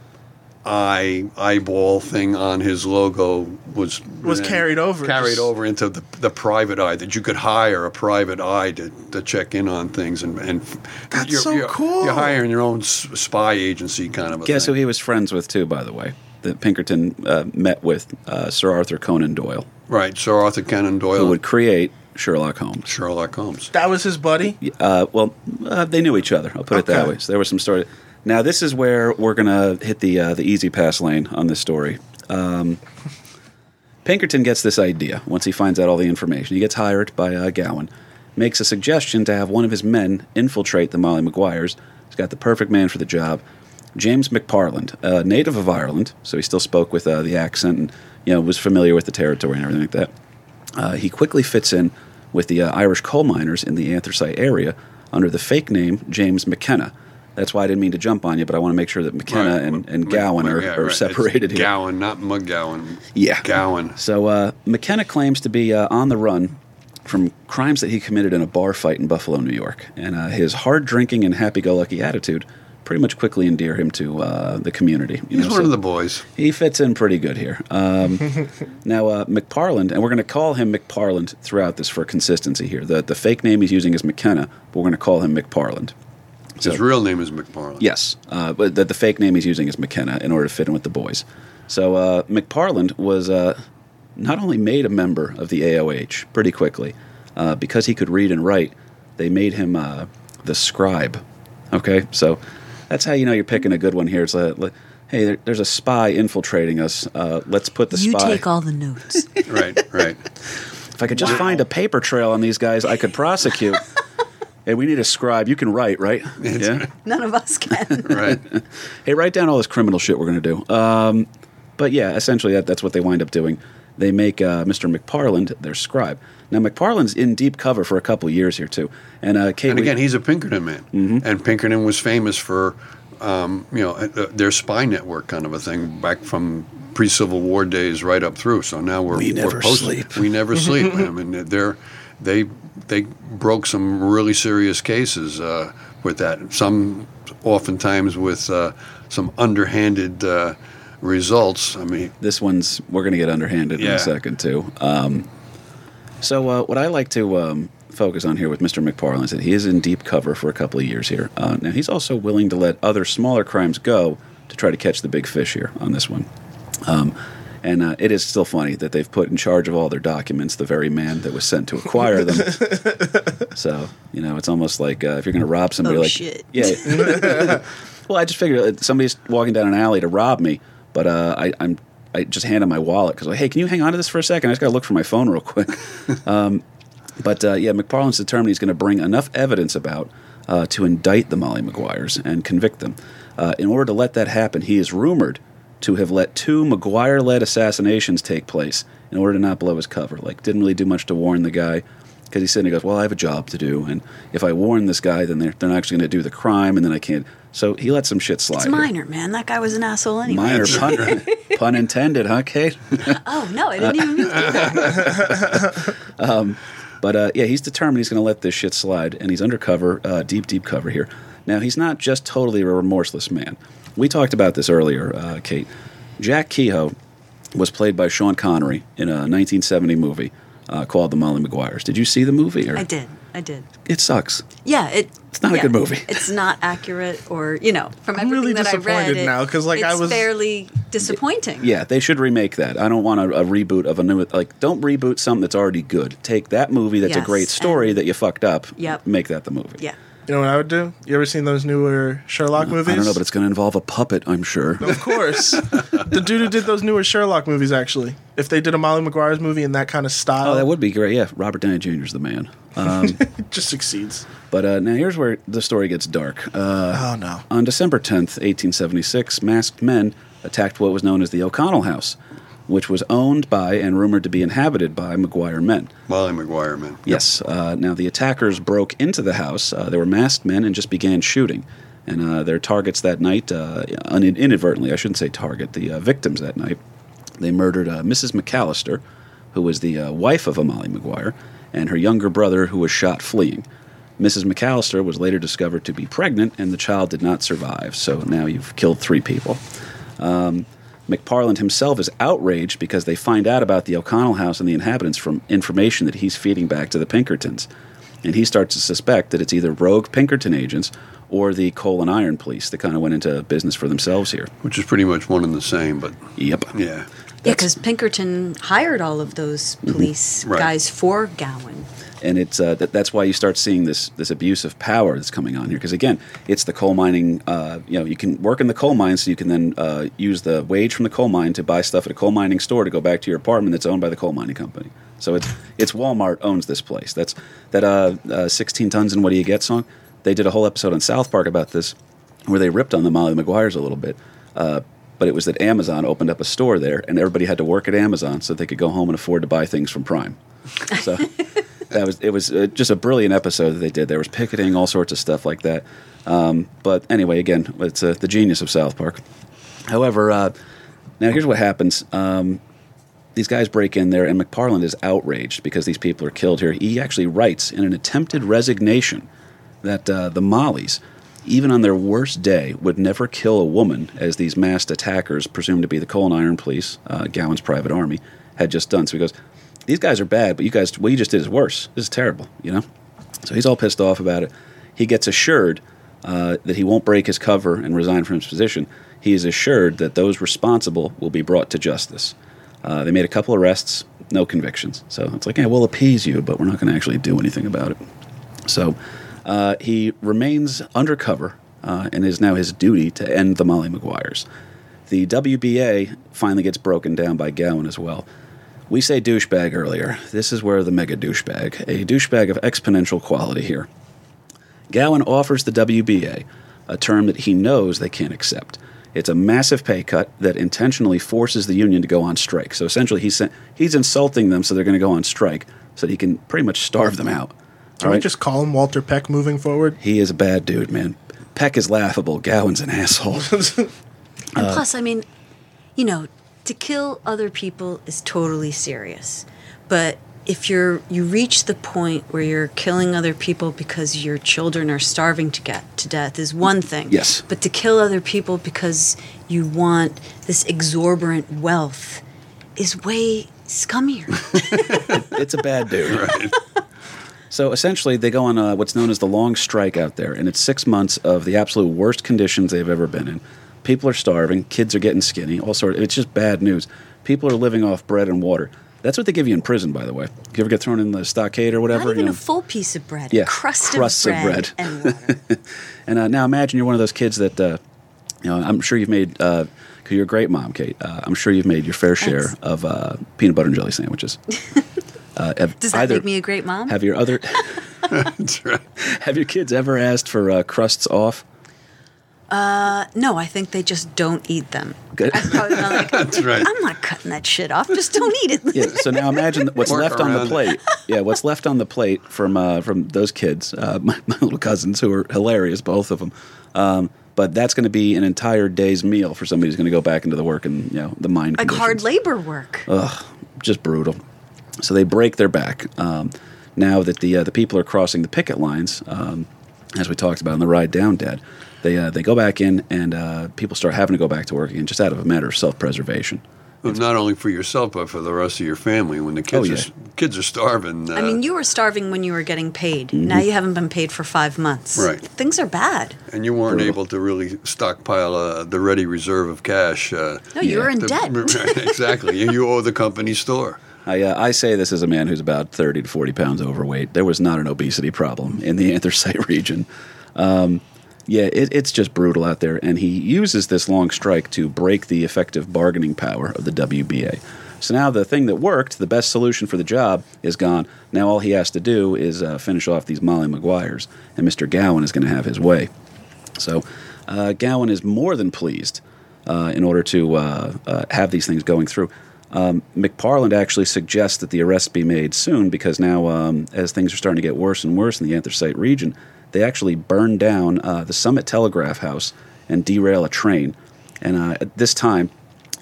eye eyeball thing on his logo was Was carried over, carried over into the, the private eye that you could hire a private eye to, to check in on things and and That's you're, so you're, cool. You're hiring your own spy agency kind of a Guess who he was friends with too, by the way? that Pinkerton uh, met with uh, Sir Arthur Conan Doyle, Right, Sir Arthur Conan Doyle who Doyle, would create Sherlock Holmes. Sherlock Holmes. That was his buddy. Uh, well, uh, they knew each other. I'll put it that Okay. way. So there was some story. Now this is where we're gonna hit the uh, the easy pass lane on this story. Um, Pinkerton gets this idea once he finds out all the information. He gets hired by uh, Gowen, makes a suggestion to have one of his men infiltrate the Molly Maguires. He's got the perfect man for the job. James McParland, a native of Ireland, so he still spoke with uh, the accent and you know was familiar with the territory and everything like that. Uh, he quickly fits in with the uh, Irish coal miners in the anthracite area under the fake name James McKenna. That's why I didn't mean to jump on you, but I want to make sure that McKenna Right, and, and Mc- Gowen are, yeah, are right. It's separated here. Gowen, not McGowan. Yeah. Gowen. So uh, McKenna claims to be uh, on the run from crimes that he committed in a bar fight in Buffalo, New York, and uh, his hard drinking and happy-go-lucky attitude pretty much quickly endear him to uh, the community. you He's know, one so- of the boys. he fits in pretty good here. Um, (laughs) now, uh, McParland, and we're going to call him McParland throughout this for consistency here. The, the fake name he's using is McKenna, but we're going to call him McParland. His real name is McParland. Yes, uh, but the, the fake name he's using is McKenna in order to fit in with the boys. So uh, McParland was uh, not only made a member of the AOH pretty quickly, uh, because he could read and write, they made him uh, the scribe. Okay, so that's how you know you're picking a good one here. It's like, like, hey, there, there's a spy infiltrating us. Uh, let's put the You spy. You take all the notes. (laughs) Right, right. if I could just find a paper trail on these guys, I could prosecute. (laughs) hey, we need a scribe. You can write, right? yeah. None of us can. (laughs) right. hey, write down all this criminal shit we're going to do. Um, but yeah, essentially that, that's what they wind up doing. They make uh, Mr. McParland their scribe. Now McParland's in deep cover for a couple years here too, and uh, Kate. And we- again, he's a Pinkerton man, Mm-hmm. and Pinkerton was famous for, um, you know, uh, their spy network kind of a thing back from pre-Civil War days right up through. So now we're We we're never post- sleep. We never (laughs) sleep. I mean, they're they they broke some really serious cases uh, with that. Some oftentimes with uh, some underhanded uh, results. I mean, this one's we're going to get underhanded in a second too. Um, so uh, what I like to um, focus on here with Mr. McParland is that he is in deep cover for a couple of years here. Uh, now he's also willing to let other smaller crimes go to try to catch the big fish here on this one. Um, and uh, it is still funny that they've put in charge of all their documents the very man that was sent to acquire them. (laughs) so you know, it's almost like uh, if you're going to rob somebody, Oh, like shit. yeah. (laughs) well, I just figured uh, somebody's walking down an alley to rob me, but uh, I, I'm I just hand him my wallet because like, hey, can you hang on to this for a second? I just got to look for my phone real quick. (laughs) um, but uh, yeah, McParland's determined he's going to bring enough evidence about uh, to indict the Molly Maguires and convict them. Uh, in order to let that happen, he is rumored to have let two Maguire-led assassinations take place in order to not blow his cover. Like, didn't really do much to warn the guy because he's sitting there goes, well, I have a job to do, and if I warn this guy, then they're, they're not actually going to do the crime, and then I can't. So he let some shit slide. It's here. minor, man. That guy was an asshole anyway. Minor (laughs) pun, pun intended, huh, Kate? (laughs) Oh no, I didn't even mean to do that. (laughs) But uh, yeah, he's determined he's going to let this shit slide, and he's undercover, uh, deep, deep cover here. Now, he's not just totally a remorseless man. We talked about this earlier, uh, Kate. Jack Kehoe was played by Sean Connery in a 1970 movie uh, called The Molly Maguires. Did you see the movie? Or? I did. I did. It sucks. Yeah, it. It's not a good movie. It's not accurate, or you know, from I'm everything really that I read, it- now, 'cause, like, I it's was- fairly disappointing. Yeah, they should remake that. I don't want a, a reboot of a new. Like, don't reboot something that's already good. Take that movie that's a great story and- that you fucked up. Yep. Make that the movie. Yeah. You know what I would do? You ever seen those newer Sherlock movies? I don't know, but it's going to involve a puppet, I'm sure. Of course. (laughs) the dude who did those newer Sherlock movies, actually. If they did a Molly Maguire's movie in that kind of style, Oh, that would be great. Yeah, Robert Downey Jr. is the man. Um, (laughs) just succeeds. but uh, now here's where the story gets dark. Uh, Oh, no. on December 10th, 1876, masked men attacked what was known as the O'Connell House, which was owned by and rumored to be inhabited by Maguire men. Molly Maguire, man. Yes. Uh, now the attackers broke into the house. Uh, they were masked men and just began shooting. And uh, their targets that night, uh, un- inadvertently, I shouldn't say target, the uh, victims that night, they murdered uh, Mrs. McAllister, who was the uh, wife of a Molly Maguire, and her younger brother, who was shot fleeing. Mrs. McAllister was later discovered to be pregnant, and the child did not survive. So now you've killed three people. Um, McParland himself is outraged because they find out about the O'Connell house and the inhabitants from information that he's feeding back to the Pinkertons. And he starts to suspect that it's either rogue Pinkerton agents or the coal and iron police that kind of went into business for themselves here. Which is pretty much one and the same, but Yep. yeah. Yeah, because Pinkerton hired all of those mm-hmm. police Right. guys for Gowen. And it's uh, that, that's why you start seeing this this abuse of power that's coming on here. Because again, it's the coal mining. Uh, you know, you can work in the coal mine, so you can then uh, use the wage from the coal mine to buy stuff at a coal mining store to go back to your apartment that's owned by the coal mining company. So it's it's Walmart owns this place. That's that uh, uh, 16 tons and what do you get song. They did a whole episode on South Park about this, where they ripped on the Molly Maguire's a little bit. Uh, but it was that Amazon opened up a store there, and everybody had to work at Amazon so they could go home and afford to buy things from Prime. So (laughs) that was it was uh, just a brilliant episode that they did. There was picketing, all sorts of stuff like that. Um, but anyway, again, it's uh, the genius of South Park. However, uh, now here's what happens. Um, these guys break in there, and McParland is outraged because these people are killed here. He actually writes in an attempted resignation that uh, the Mollies, even on their worst day, would never kill a woman, as these masked attackers, presumed to be the coal and iron police, uh, Gowen's private army, had just done. So he goes, "These guys are bad, but you guys, what you just did is worse. This is terrible," you know. So he's all pissed off about it. He gets assured uh, that he won't break his cover and resign from his position. He is assured that those responsible will be brought to justice. Uh, they made a couple arrests, no convictions. So it's like, yeah, we'll appease you, but we're not going to actually do anything about it. So uh, he remains undercover, uh, and it is now his duty to end the Molly Maguires. The WBA finally gets broken down by Gowen as well. We say douchebag earlier. This is where the mega douchebag, a douchebag of exponential quality here. Gowen offers the WBA a term that he knows they can't accept. It's a massive pay cut that intentionally forces the union to go on strike. So essentially, he's, he's insulting them so they're going to go on strike so that he can pretty much starve them out. Can All we right? just call him Walter Peck moving forward? He is a bad dude, man. Peck is laughable. Gowen's an asshole. (laughs) (laughs) And Uh, plus, I mean, you know, to kill other people is totally serious. But if you're you reach the point where you're killing other people because your children are starving to get to death is one thing. Yes. But to kill other people because you want this exorbitant wealth is way scummier. (laughs) it's a bad dude. (laughs) right? So essentially, they go on uh, what's known as the long strike out there, and it's six months of the absolute worst conditions they've ever been in. People are starving, kids are getting skinny, all sort. It's just bad news. People are living off bread and water. That's what they give you in prison, by the way. You ever get thrown in the stockade or whatever? Not even you know? a full piece of bread. Yeah, Crust crusts of of bread, bread. and (laughs) water. And uh, now imagine you're one of those kids that, uh, you know, I'm sure you've made, because you're a great mom, Kate. Uh, I'm sure you've made your fair share Thanks. of uh, peanut butter and jelly sandwiches. (laughs) Uh, have Does that either- make me a great mom? Have your other, (laughs) have your kids ever asked for uh, crusts off? No, I think they just don't eat them. Good. I've probably been like, (laughs) That's right. I'm not cutting that shit off. Just don't eat it. Yeah. So now imagine (laughs) what's Work left on the plate. Yeah, what's left on the plate from uh, from those kids, uh, (laughs) my, my little cousins, who are hilarious, both of them. Um, but that's going to be an entire day's meal for somebody who's going to go back into the work and you know the mine. like hard labor work. Ugh, just brutal. So they break their back. Um, now that the uh, the people are crossing the picket lines, um, as we talked about on the ride down, Dad, they uh, they go back in and uh, people start having to go back to work again, just out of a matter of self preservation. Well, not only for yourself, but for the rest of your family. When the kids Oh, are kids are starving. Uh, I mean, you were starving when you were getting paid. Mm-hmm. Now you haven't been paid for five months. Right. Things are bad. and you weren't Brutal. able to really stockpile uh, the ready reserve of cash. Uh, No, you Yeah. were in to- (laughs) debt. exactly. You, you owe the company store. (laughs) I, uh, I say this as a man who's about 30 to 40 pounds overweight. There was not an obesity problem in the (laughs) anthracite region. Um, yeah, it, it's just brutal out there. And he uses this long strike to break the effective bargaining power of the WBA. So now the thing that worked, the best solution for the job, is gone. Now all he has to do is uh, finish off these Molly Maguires, and Mr. Gowen is going to have his way. So uh, Gowen is more than pleased uh, in order to uh, uh, have these things going through. Um, McParland actually suggests that the arrests be made soon because now, um, as things are starting to get worse and worse in the anthracite region, they actually burn down uh, the Summit Telegraph House and derail a train. And uh, at this time,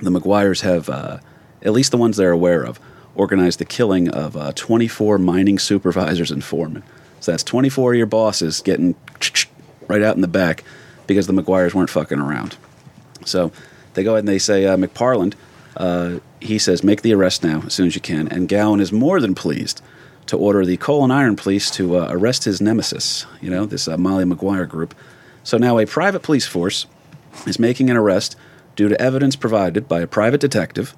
the Maguires have, uh, at least the ones they're aware of, organized the killing of uh, 24 mining supervisors and foremen. So that's 24 of your bosses getting (tsk) right out in the back because the Maguires weren't fucking around. So they go ahead and they say, uh, McParland, uh, he says, make the arrest now as soon as you can. And Gowen is more than pleased to order the coal and iron police to uh, arrest his nemesis, you know, this uh, Molly Maguire group. So now a private police force is making an arrest due to evidence provided by a private detective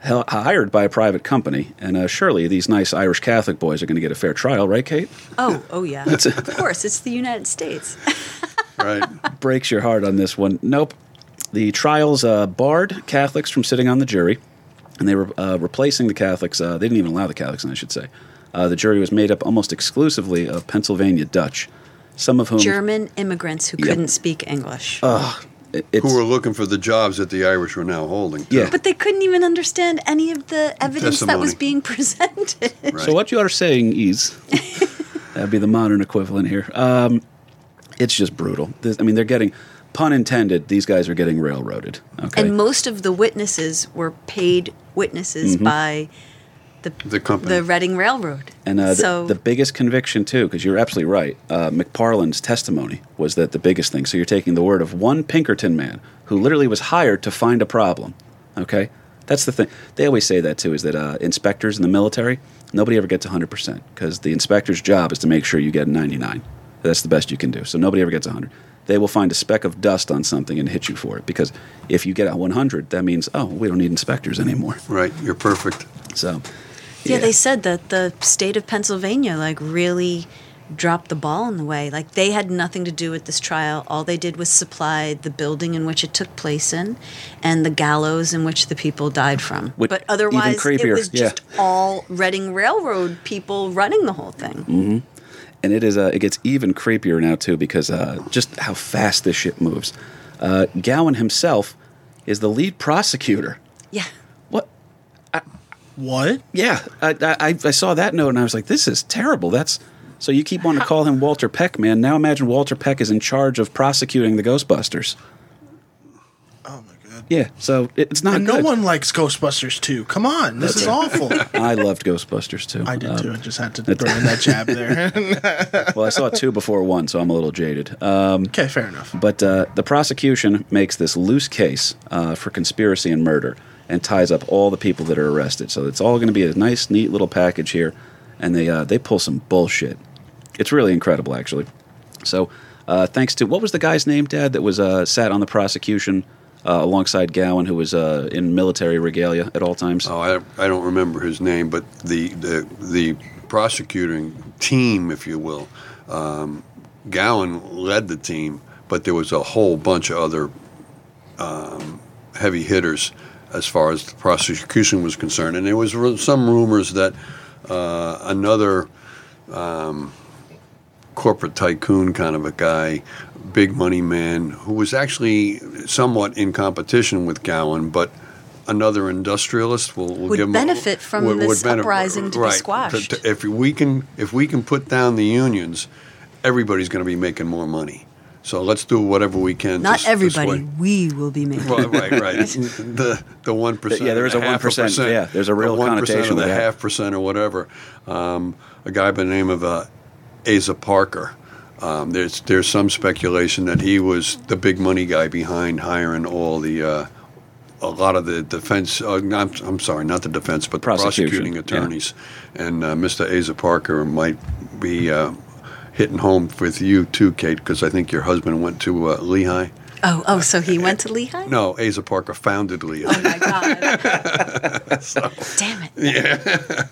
hel- hired by a private company. And uh, surely these nice Irish Catholic boys are going to get a fair trial, right, Kate? Oh, oh yeah. of course, it's the United States. (laughs) Right. breaks your heart on this one. Nope. The trials uh, barred Catholics from sitting on the jury, and they were uh, replacing the Catholics. Uh, they didn't even allow the Catholics, in, I should say. Uh, the jury was made up almost exclusively of Pennsylvania Dutch, some of whom German immigrants who Yep. couldn't speak English. it- it's, Who were looking for the jobs that the Irish were now holding. too. Yeah. but they couldn't even understand any of the evidence that was being (laughs) presented. Right. So what you are saying is (laughs) that'd be the modern equivalent here. Um, it's just brutal. This, I mean, they're getting pun intended. These guys are getting railroaded. Okay. And most of the witnesses were paid witnesses Mm-hmm. by the The company. the Reading Railroad. And uh, the- so the, biggest conviction, too, because you're absolutely right, uh, McParland's testimony was that the biggest thing. So you're taking the word of one Pinkerton man who literally was hired to find a problem. Okay? That's the thing. They always say that, too, is that uh, inspectors in the military, nobody ever gets 100% because the inspector's job is to make sure you get 99. That's the best you can do. So nobody ever gets 100. They will find a speck of dust on something and hit you for it because if you get a 100, that means, oh, we don't need inspectors anymore. right. You're perfect. So, yeah, they said that the state of Pennsylvania like really dropped the ball in the way. Like they had nothing to do with this trial. All they did was supply the building in which it took place in and the gallows in which the people died from. Which- but otherwise it was yeah. just all Reading Railroad people running the whole thing. and it is uh, it gets even creepier now too because uh, just how fast this shit moves. Uh, Gowen himself is the lead prosecutor. Yeah. What? What? Yeah, I, I, I saw that note and I was like, this is terrible. That's so you keep wanting to call him Walter Peck, man. Now imagine Walter Peck is in charge of prosecuting the Ghostbusters. Oh my god. Yeah, so it, it's not. And no good. one likes Ghostbusters too. Come on, this is awful. (laughs) I loved Ghostbusters too. I did Um, too. I just had to throw in that jab there. (laughs) (laughs) Well, I saw two before one, so I'm a little jaded. Um, okay, fair enough. But uh, the prosecution makes this loose case uh, for conspiracy and murder and ties up all the people that are arrested. So it's all going to be a nice, neat little package here, and they uh, they pull some bullshit. It's really incredible, actually. So uh, thanks to what was the guy's name, Dad, that was uh, sat on the prosecution uh, alongside Gowen, who was uh, in military regalia at all times. Oh, I, I don't remember his name, but the the, the prosecuting team, if you will, um, Gowen led the team, but there was a whole bunch of other um, heavy hitters as far as the prosecution was concerned, and there was some rumors that uh, another um, corporate tycoon kind of a guy, big money man, who was actually somewhat in competition with Gowen, but another industrialist will, will Would benefit from this uprising to be right, squashed. to- if we can, if we can put down the unions, everybody's going to be making more money. So let's do whatever we can. Not to, to everybody. sway- We will be making. well, right, right. (laughs) the the one percent. Yeah, there is a 1%, yeah, there's a real one connotation of the that. half percent or whatever. Um, a guy by the name of uh, Asa Packer. Um, there's there's some speculation that he was the big money guy behind hiring all the. Uh, a lot of the defense, uh, not, I'm sorry, not the defense, but the Prosecution, prosecuting yeah. attorneys. And uh, Mr. Asa Packer might be uh, hitting home with you too, Kate, because I think your husband went to uh, Lehigh. Oh, oh, so he went to Lehigh? No, Asa Packer founded Lehigh. Oh my God. (laughs) Damn it. Yeah.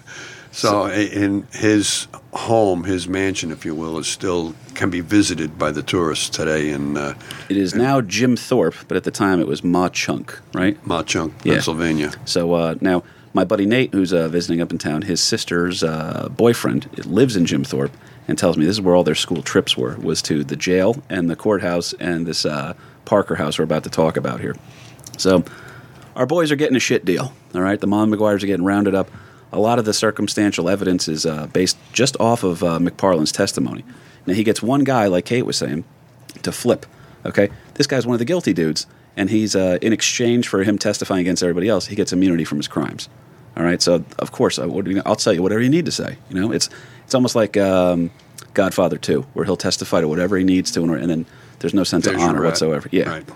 So in his home, his mansion, if you will, is still can be visited by the tourists today in uh, It is now Jim Thorpe, but at the time it was Mauch Chunk, right? Mauch Chunk, Yeah. Pennsylvania. So uh, now, my buddy Nate, who's uh, visiting up in town, his sister's uh, boyfriend lives in Jim Thorpe, and tells me this is where all their school trips were: was to the jail and the courthouse and this uh, Packer house we're about to talk about here. So, our boys are getting a shit deal. All right, the Mon Maguires are getting rounded up. A lot of the circumstantial evidence is uh, based just off of uh, McParland's testimony. Now he gets one guy, like Kate was saying, to flip. Okay, this guy's one of the guilty dudes, and he's uh, in exchange for him testifying against everybody else, he gets immunity from his crimes. All right, so of course, uh, what do you, I'll tell you whatever you need to say. You know, it's it's almost like um, Godfather Two, where he'll testify to whatever he needs to, and, and then there's no sense There's of honor whatsoever. Yeah, Right.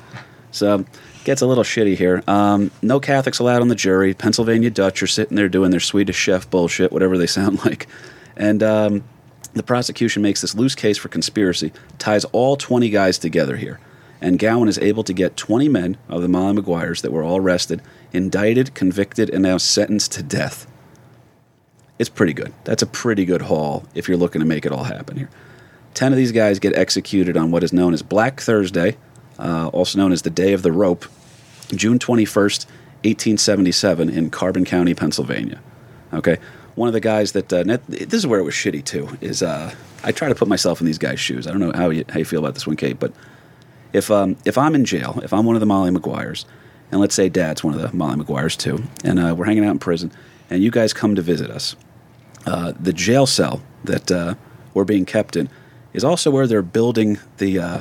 so gets a little shitty here. Um, no Catholics allowed on the jury. Pennsylvania Dutch are sitting there doing their Swedish chef bullshit, whatever they (laughs) sound like. And um, the prosecution makes this loose case for conspiracy, ties all 20 guys together here. And Gowen is able to get 20 men of the Molly Maguires that were all arrested, indicted, convicted, and now sentenced to death. It's pretty good. That's a pretty good haul if you're looking to make it all happen here. 10 of these guys get executed on what is known as Black Thursday, uh, also known as the Day of the Rope, June 21st, 1877, in Carbon County, Pennsylvania. Okay? One of the guys that, uh, this is where it was shitty too, is uh, I try to put myself in these guys' shoes. I don't know how you, how you feel about this one, Kate, but if, um, if I'm in jail, if I'm one of the Molly Maguires, and let's say dad's one of the Molly Maguires too, and uh, we're hanging out in prison, and you guys come to visit us, uh, the jail cell that uh, we're being kept in is also where they're building the uh,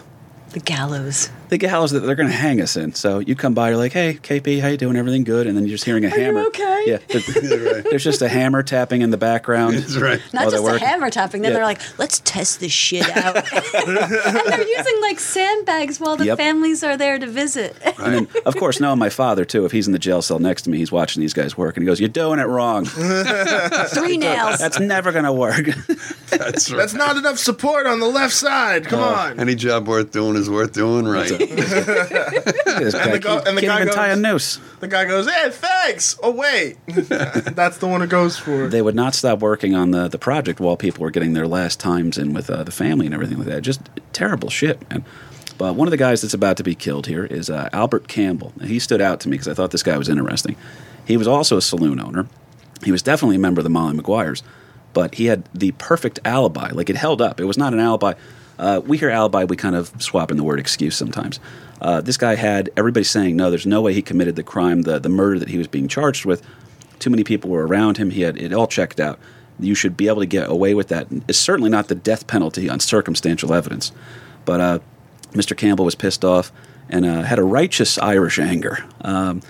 The gallows. The gallows that they're going to hang us in. So you come by, you're like, "Hey, KP, how you doing? Everything good?" And then you're just hearing a Are you hammer. okay? Yeah, (laughs) there- there's just a hammer tapping in the background. That's right. Not just a working. hammer tapping. Then Yeah. they're like, let's test this shit out. (laughs) and they're using like sandbags while the Yep. families are there to visit. And then, (laughs) of course, knowing my father too, if he's in the jail cell next to me, he's watching these guys work, and he goes, "You're doing it wrong. Three nails. That's never going to work." That's right. That's not enough support on the left side. Come on. Any job worth doing is worth doing right. This guy the go- and the guy even tie a goes- noose. The guy goes, "Hey, thanks." Oh wait, (laughs) that's the one it goes for. they would not stop working on the, the project while people were getting their last times in with uh, the family and everything like that. Just terrible shit, man. But one of the guys that's about to be killed here is uh, Albert Campbell. And he stood out to me because I thought this guy was interesting. He was also a saloon owner. He was definitely a member of the Molly Maguires, but he had the perfect alibi. Like it held up. It was not an alibi. Uh, we hear alibi, we kind of swap in the word excuse sometimes. Uh, this guy had everybody saying, no, there's no way he committed the crime, the, the murder that he was being charged with. Too many people were around him. He had it all checked out. You should be able to get away with that. It's certainly not the death penalty on circumstantial evidence. But uh, Mr. Campbell was pissed off and uh, had a righteous Irish anger. Um,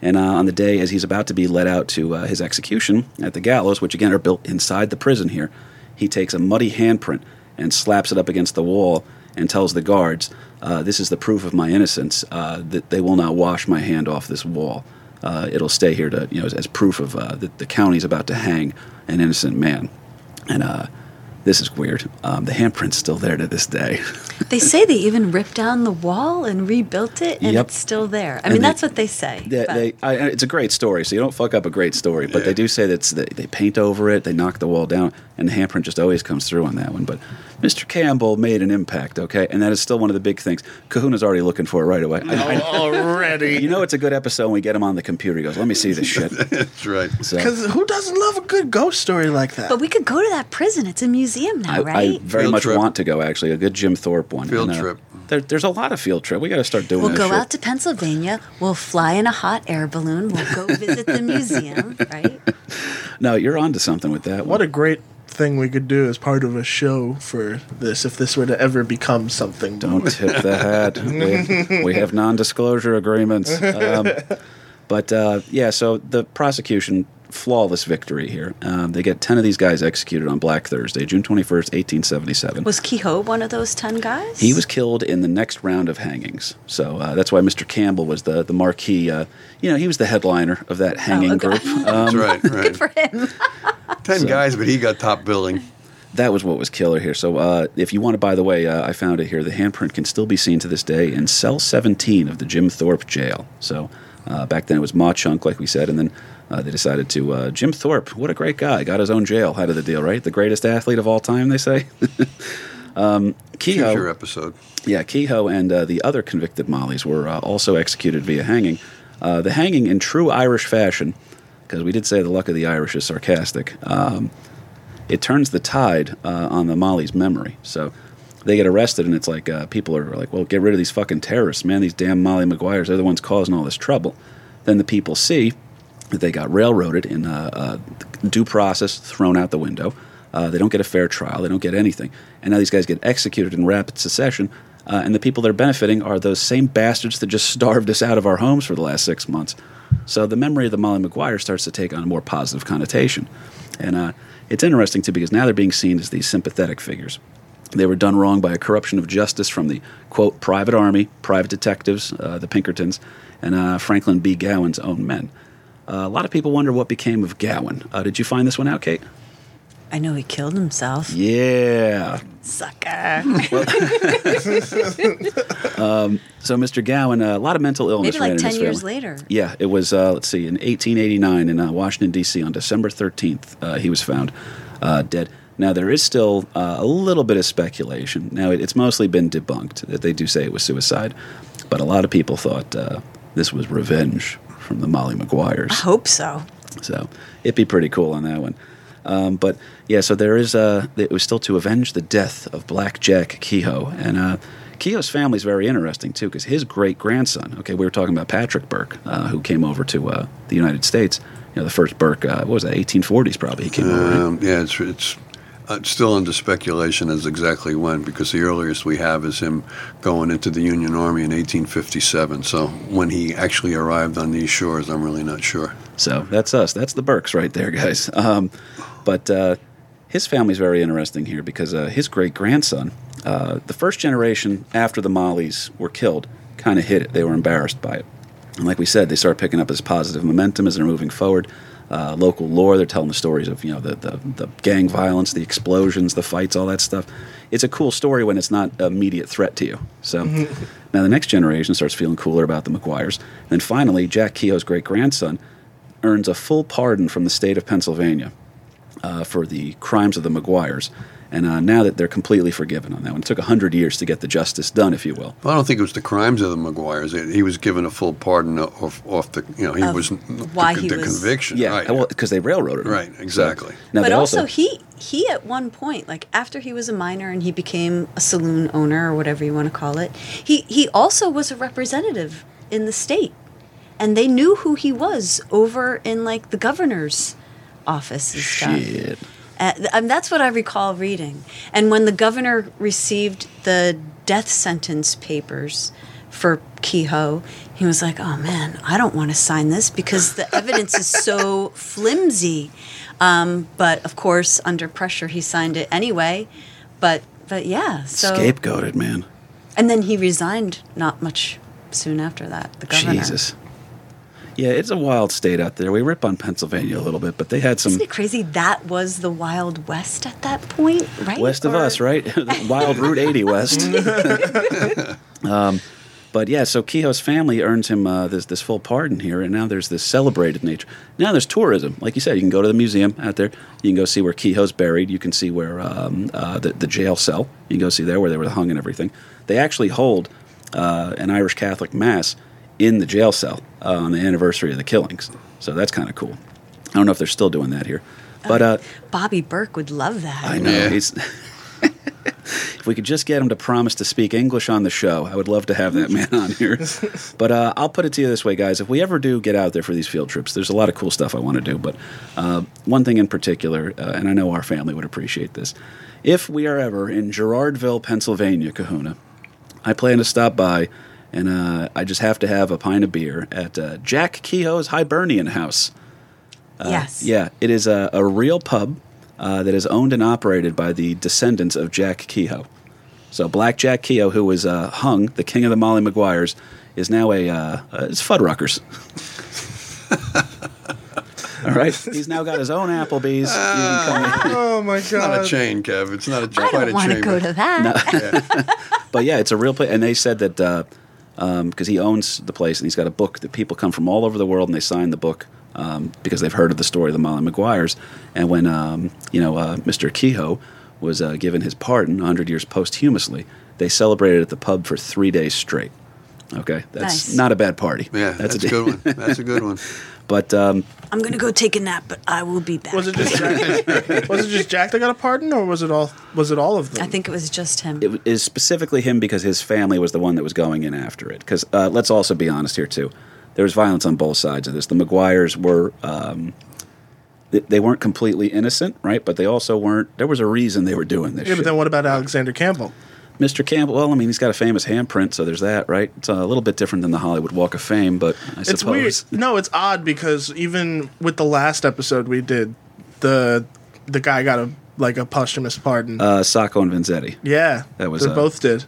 and uh, on the day as he's about to be led out to uh, his execution at the gallows, which again are built inside the prison here, he takes a muddy handprint and slaps it up against the wall and tells the guards, uh, "This is the proof of my innocence. Uh, that they will not wash my hand off this wall. Uh, it'll stay here to you know as, as proof of uh, that the county's about to hang an innocent man." And uh, this is weird. Um, the handprint's still there to this day. (laughs) They say they even ripped down the wall and rebuilt it, and Yep. it's still there. I And mean, they- that's what they say. They, they, I, it's a great story, so you don't fuck up a great story. But they do say that they, they paint over it, they knock the wall down, and the handprint just always comes through on that one. But Mr. Campbell made an impact, okay, and that is still one of the big things. Kahuna's already looking for it right away. (laughs) I- I- Already. you know, it's a good episode when we get him on the computer. He goes, "Let me see this shit." (laughs) That's right. So Because who doesn't love a good ghost story like that? but we could go to that prison. It's a museum now, I, I very Field much trip. want to go. Actually, a good Jim Thorpe one. Field And, uh, trip. There, there's a lot of field trip. We got to start doing. We'll go shit. out to Pennsylvania. We'll fly in a hot air balloon. We'll go visit the (laughs) museum, right? No, you're onto something with that. what one. a great thing we could do as part of a show for this if this were to ever become something. Don't tip the hat. (laughs) We, we have non-disclosure agreements. (laughs) Um, but uh, yeah, so the prosecution flawless victory here. Um, they get ten of these guys executed on Black Thursday, June twenty first, eighteen seventy seven. Was Kehoe one of those 10 guys? He was killed in the next round of hangings. So uh, that's why Mr. Campbell was the the marquee. Uh, you know, he was the headliner of that hanging okay. group. (laughs) That's Um, right. Right. for him. (laughs) Ten guys, but he got top billing. that was what was killer here. So, uh, if you want to, by the way, uh, I found it here. The handprint can still be seen to this day in cell 17 of the Jim Thorpe jail. So, uh, back then it was Mauch Chunk, like we said, and then uh, they decided to. Uh, Jim Thorpe, what a great guy, got his own jail out of the deal, right? The greatest athlete of all time, they say. (laughs) um, Future Kehoe, episode. yeah, Kehoe and uh, the other convicted Mollies were uh, also executed via hanging. Uh, the hanging in true Irish fashion, because we did say the luck of the Irish is sarcastic. Um, it turns the tide uh, on the Molly's memory. So they get arrested, and it's like uh, people are like, "Well, get rid of these fucking terrorists, man! These damn Molly Maguires, they're the ones causing all this trouble." Then the people see they got railroaded in uh, uh, due process, thrown out the window. Uh, they don't get a fair trial. They don't get anything, and now these guys get executed in rapid succession. Uh, and the people they're benefiting are those same bastards that just (laughs) starved us out of our homes for the last six months. So the memory of the Molly Maguire starts to take on a more positive connotation. And uh, it's interesting, too, because now they're being seen as these sympathetic figures. They were done wrong by a corruption of justice from the, quote, private army, private detectives, uh, the Pinkertons, and Franklin B. Gowen's own men. Uh, a lot of people wonder what became of Gowen. Uh, did you find this one out, Kate? I know he killed himself. Yeah. Sucker. (laughs) So Mr. Gowen, uh, a lot of mental illness Maybe like in his 10 years family. later. Yeah, it was. Uh, let's see, in 1889 in uh, Washington D.C. on December 13th, uh, he was found uh, dead. Now there is still uh, a little bit of speculation. Now it, it's mostly been debunked that they do say it was suicide, but a lot of people thought uh, this was revenge from the Molly Maguires. I hope so. So it'd be pretty cool on that one. Um, but yeah, so there is uh it was still to avenge the death of Black Jack Kehoe, and uh, Kehoe's family is very interesting too because his great grandson. Okay, we were talking about Patrick Burke, uh, who came over to uh, the United States. You know, the first Burke, uh, what was that, 1840s probably? He came over. right? Um, yeah, it's it's uh, still under speculation as exactly when, because the earliest we have is him going into the Union Army in 1857. So when he actually arrived on these shores, I'm really not sure. So that's us. That's the Burks right there, guys. Um, but uh, his family's very interesting here because uh, his great grandson, uh, the first generation after the Mollies were killed, kind of hit it. They were embarrassed by it. And like we said, they start picking up this positive momentum as they're moving forward. Uh, local lore, they're telling the stories of you know the, the, the gang violence, the explosions, the fights, all that stuff. It's a cool story when it's not an immediate threat to you. So now the next generation starts feeling cooler about the Maguires. And then finally, Jack Kehoe's great grandson earns a full pardon from the state of Pennsylvania uh, for the crimes of the Maguires. And uh, now that they're completely forgiven on that one, it took 100 years to get the justice done, if you will. Well, I don't think it was the crimes of the Maguires. He was given a full pardon off, off the, you know, he Of was why the, he the was- conviction. Yeah, right. well, because they railroaded him. Right, exactly. Now, but they also, he he at one point, like after he was a minor and he became a saloon owner or whatever you want to call it, he he also was a representative in the state, and they knew who he was over in like the governor's office and stuff. Shit. Uh, th- um, that's what I recall reading. And when the governor received the death sentence papers for Kehoe, he was like, "Oh man, I don't want to sign this because the evidence is so (laughs) flimsy." Um, but of course, under pressure, he signed it anyway. But but yeah, so Scapegoated, man. and then he resigned not much soon after that. The governor. Jesus. Yeah, it's a wild state out there. We rip on Pennsylvania a little bit, but they had some Isn't it crazy that was the Wild West at that point, right? west of us, right? (laughs) Wild Route 80 west. (laughs) um, but yeah, so Kehoe's family earns him uh, this this full pardon here, and now there's this celebrated nature. Now there's tourism, like you said. You can go to the museum out there. You can go see where Kehoe's buried. You can see where um, uh, the the jail cell. You can go see there where they were hung and everything. They actually hold uh, an Irish Catholic mass in the jail cell uh, on the anniversary of the killings. So that's kind of cool. I don't know if they're still doing that here, but uh, Bobby Burke would love that. I know. Yeah. He's, (laughs) if we could just get him to promise to speak English on the show, I would love to have that man on here. (laughs) But uh, I'll put it to you this way, guys. If we ever do get out there for these field trips, there's a lot of cool stuff I want to do. But uh, one thing in particular, uh, and I know our family would appreciate this, if we are ever in Girardville, Pennsylvania, Kahuna, I plan to stop by. And uh, I just have to have a pint of beer at uh, Jack Kehoe's Hibernian House. yes. Yeah, it is a, a real pub uh, that is owned and operated by the descendants of Jack Kehoe. So Black Jack Kehoe, who was uh, hung, the king of the Molly Maguires, is now a uh, uh, it's Fuddruckers. (laughs) All right, he's now got his own Applebee's. You can come in. (laughs) Oh my It's not a chain, Kev. It's not a I quite don't a want to chain. go to that. (laughs) but yeah, it's a real place. And they said that because he owns the place and he's got a book that people come from all over the world and they sign the book um, because they've heard of the story of the Molly Maguires. And when um, you know uh, Mr. Kehoe was uh, given his pardon 100 years posthumously, they celebrated at the pub for three days straight. Okay, that's Nice. not a bad party. Yeah, that's, a day- good one. (laughs) That's a good one. But um, I'm gonna go take a nap, but I will be back. Was it just Jack? That, (laughs) was it just Jack that got a pardon, or was it all? Was it all of them? I think it was just him. it is specifically him because his family was the one that was going in after it. Because uh, let's also be honest here too, there was violence on both sides of this. The Maguires were um, they, they weren't completely innocent, right? But they also weren't. There was a reason they were doing this. Yeah, but then what about Alexander Campbell? Mr. Campbell, well, I mean, he's got a famous handprint, so there's that, right? It's a little bit different than the Hollywood Walk of Fame, but I It's suppose. weird. (laughs) No, it's odd because even with the last episode we did, the the guy got a like a posthumous pardon. Uh, Sacco and Vanzetti. yeah, that was, they uh, both did.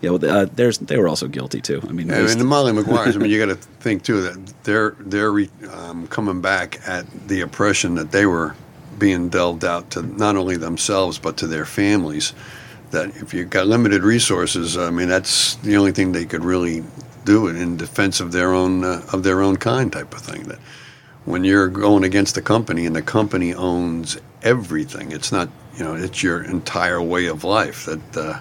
Yeah, well, uh, there's they were also guilty too. I mean, Yeah, I mean, the Molly Maguires. I mean, you got to (laughs) think too that they're they're re, um, coming back at the oppression that they were being delved out to not only themselves but to their families. That if you've got limited resources, I mean, that's the only thing they could really do in defense of their own uh, of their own kind type of thing. That when you're going against the company and the company owns everything, it's not you know it's your entire way of life. That uh,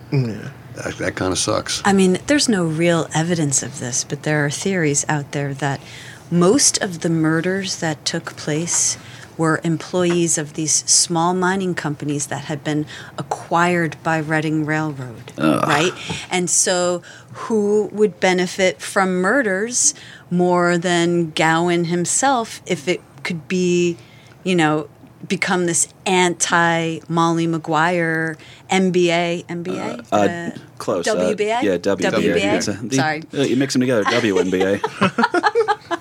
that, that kind of sucks. I mean, there's no real evidence of this, but there are theories out there that most of the murders that took place were employees of these small mining companies that had been acquired by Reading Railroad, right? And so, who would benefit from murders more than Gowen himself if it could be, you know, become this anti Molly Maguire MBA, MBA? Uh, close. uh, WBA? yeah, WBA. WBA? It's a- the- Sorry. uh, you mix them together, WNBA. (laughs)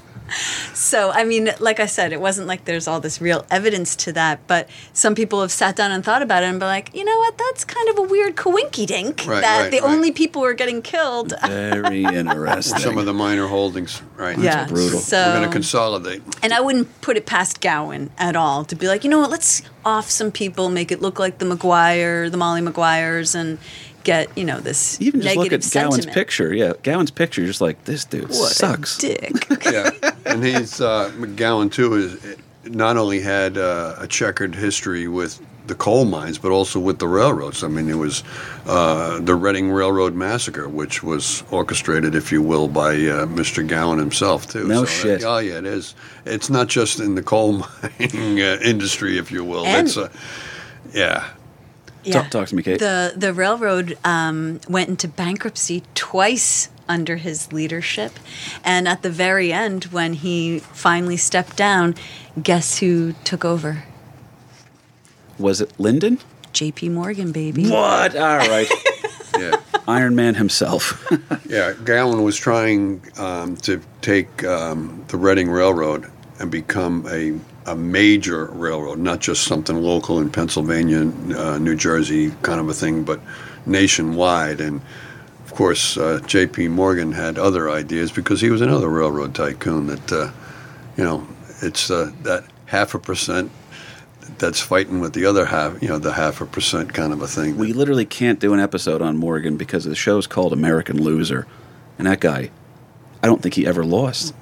So, I mean, like I said, it wasn't like there's all this real evidence to that, but some people have sat down and thought about it and been like, you know what, that's kind of a weird coinky dink Right, that right, the right. only people who are getting killed. (laughs) Very interesting. Some of the minor holdings, right? yeah. brutal. So, We're going to consolidate. and I wouldn't put it past Gowen at all to be like, you know what, let's off some people, make it look like the Maguire, the Molly Maguires, and get, you know, this Even just negative look at Gowen's picture. Yeah, Gowen's picture. You're just like this dude What a sucks. dick. (laughs) yeah, and he's uh, McGowan too is not only had uh, a checkered history with the coal mines, but also with the railroads. I mean, it was uh, the Reading Railroad Massacre, which was orchestrated, if you will, by uh, Mr. Gowan himself too. No that- shit. oh yeah, it is. It's not just in the coal (laughs) mining uh, industry, if you will. And- it's uh, yeah. Talk- talk to me, Kate. The the railroad um, went into bankruptcy twice under his leadership, and at the very end, when he finally stepped down, guess who took over? Was it Lyndon? J.P. Morgan, baby. What? All right. (laughs) Yeah. Iron Man himself. (laughs) Yeah, Gowen was trying um, to take um, the Reading Railroad and become a, a major railroad, not just something local in Pennsylvania, uh, New Jersey kind of a thing, but nationwide. And of course, uh, J.P. Morgan had other ideas because he was another railroad tycoon that, uh, you know, it's uh, that half a percent that's fighting with the other half, you know, the half a percent kind of a thing. we literally can't do an episode on Morgan because the show's called American Loser, and that guy, I don't think he ever lost.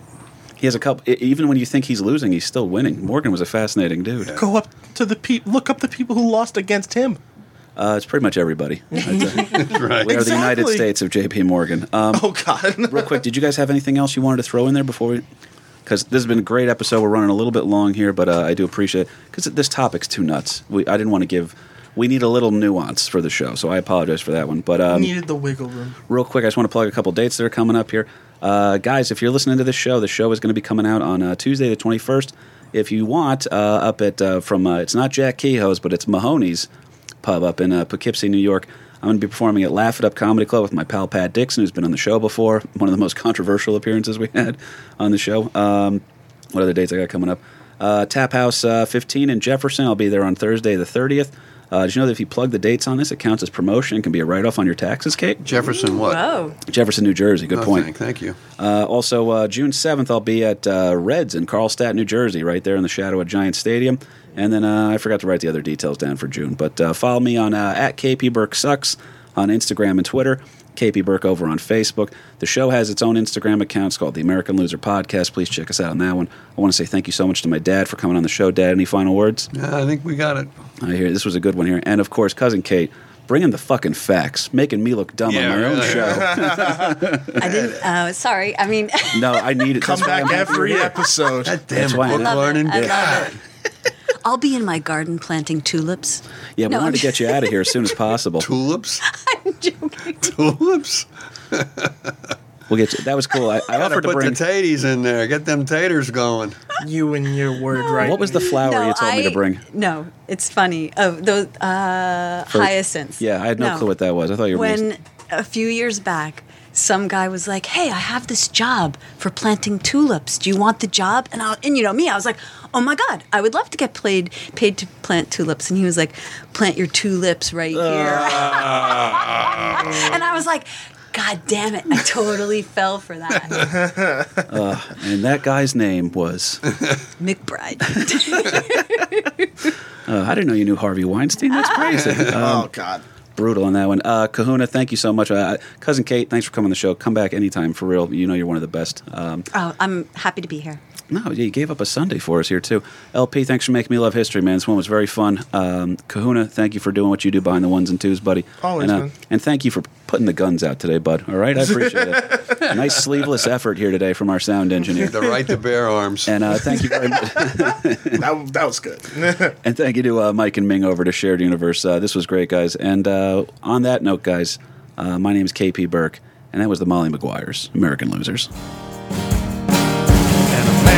He has a couple. Even when you think he's losing, he's still winning. Morgan was a fascinating dude. Go up to the pe- look up the people who lost against him. Uh, it's pretty much everybody. (laughs) That's it. right. We are the United States of J.P. Morgan. Um, Oh God. (laughs) real quick, did you guys have anything else you wanted to throw in there before we? Because this has been a great episode. We're running a little bit long here, but uh, I do appreciate it because this topic's too nuts. We, I didn't want to give. We need a little nuance for the show, so I apologize for that one. But um, Needed the wiggle room. real quick, I just want to plug a couple dates that are coming up here. Uh, guys, if you're listening to this show, the show is going to be coming out on uh, Tuesday, the 21st. If you want, uh, up at uh, from uh, it's not Jack Kehoe's, but it's Mahoney's pub up in uh, Poughkeepsie, New York. I'm going to be performing at Laugh It Up Comedy Club with my pal Pat Dixon, who's been on the show before. One of the most (laughs) controversial appearances we had on the show. Um, what other dates I got coming up? Tap House uh, 15 in Jefferson. I'll be there on Thursday, the 30th. Uh, did you know that if you plug the dates on this, it counts as promotion? It can be a write off on your taxes, Kate? Jefferson, what? Whoa. Jefferson, New Jersey. Good Oh, point. Thank, thank you. Uh, also, uh, June 7th, I'll be at uh, Reds in Carlstadt, New Jersey, right there in the shadow of Giant Stadium. And then uh, I forgot to write the other details down for June. But uh, follow me on uh, at KP Burke Sucks on Instagram and Twitter. KP Burke over on Facebook. The show has its own Instagram account. It's called the American Loser Podcast. Please check us out on that one. I want to say thank you so much to my dad for coming on the show. Dad, any final words? Yeah, I think we got it. I hear this was a good one here. And of course, cousin Kate, bringing the fucking facts, making me look dumb Yeah, on my own show. (laughs) I didn't. Uh, sorry. I mean, (laughs) no, I need it. Come That's back every you're here. episode. Damn That's it, why I book love it. learning. I love God. (laughs) I'll be in my garden planting tulips. Yeah, we No, wanted I'm to get you out of here as soon as possible. Tulips. I'm joking. Tulips. We'll get you. That was cool. I, I (laughs) Gotta offered to put bring. the taties in there. Get them taters going. You and your word right. What was the flower you told me to bring? No, it's funny. Oh, those uh, For- hyacinths. Yeah, I had no, clue what that was. I thought you were When being- a few years back, some guy was like, "Hey, I have this job for planting tulips. Do you want the job?" And I, and you know me, I was like, "Oh my god, I would love to get paid paid to plant tulips." And he was like, "Plant your tulips right here." (laughs) and I was like. God damn it! I totally fell for that, (laughs) and that guy's name was. McBride. (laughs) Uh, I didn't know you knew Harvey Weinstein. That's crazy. Um, oh God. Brutal on that one. Uh, Kahuna, thank you so much. Uh, cousin Kate, thanks for coming on the show. Come back anytime for real. You know you're one of the best. Um, Oh, I'm happy to be here. No, you gave up a Sunday for us here too. LP, thanks for making me love history, man. This one was very fun. Um, Kahuna, thank you for doing what you do behind the ones and twos, buddy. Always, and, uh, man. and thank you for putting the guns out today, bud. All right, I appreciate it. (laughs) nice sleeveless effort here today from our sound engineer. The right to bear arms. And uh, thank you very much. (laughs) That, that was good. (laughs) And thank you to uh, Mike and Ming over to Shared Universe. Uh, this was great, guys. And uh, on that note, guys, uh, my name is KP Burke, and that was the Molly Maguire's American Losers.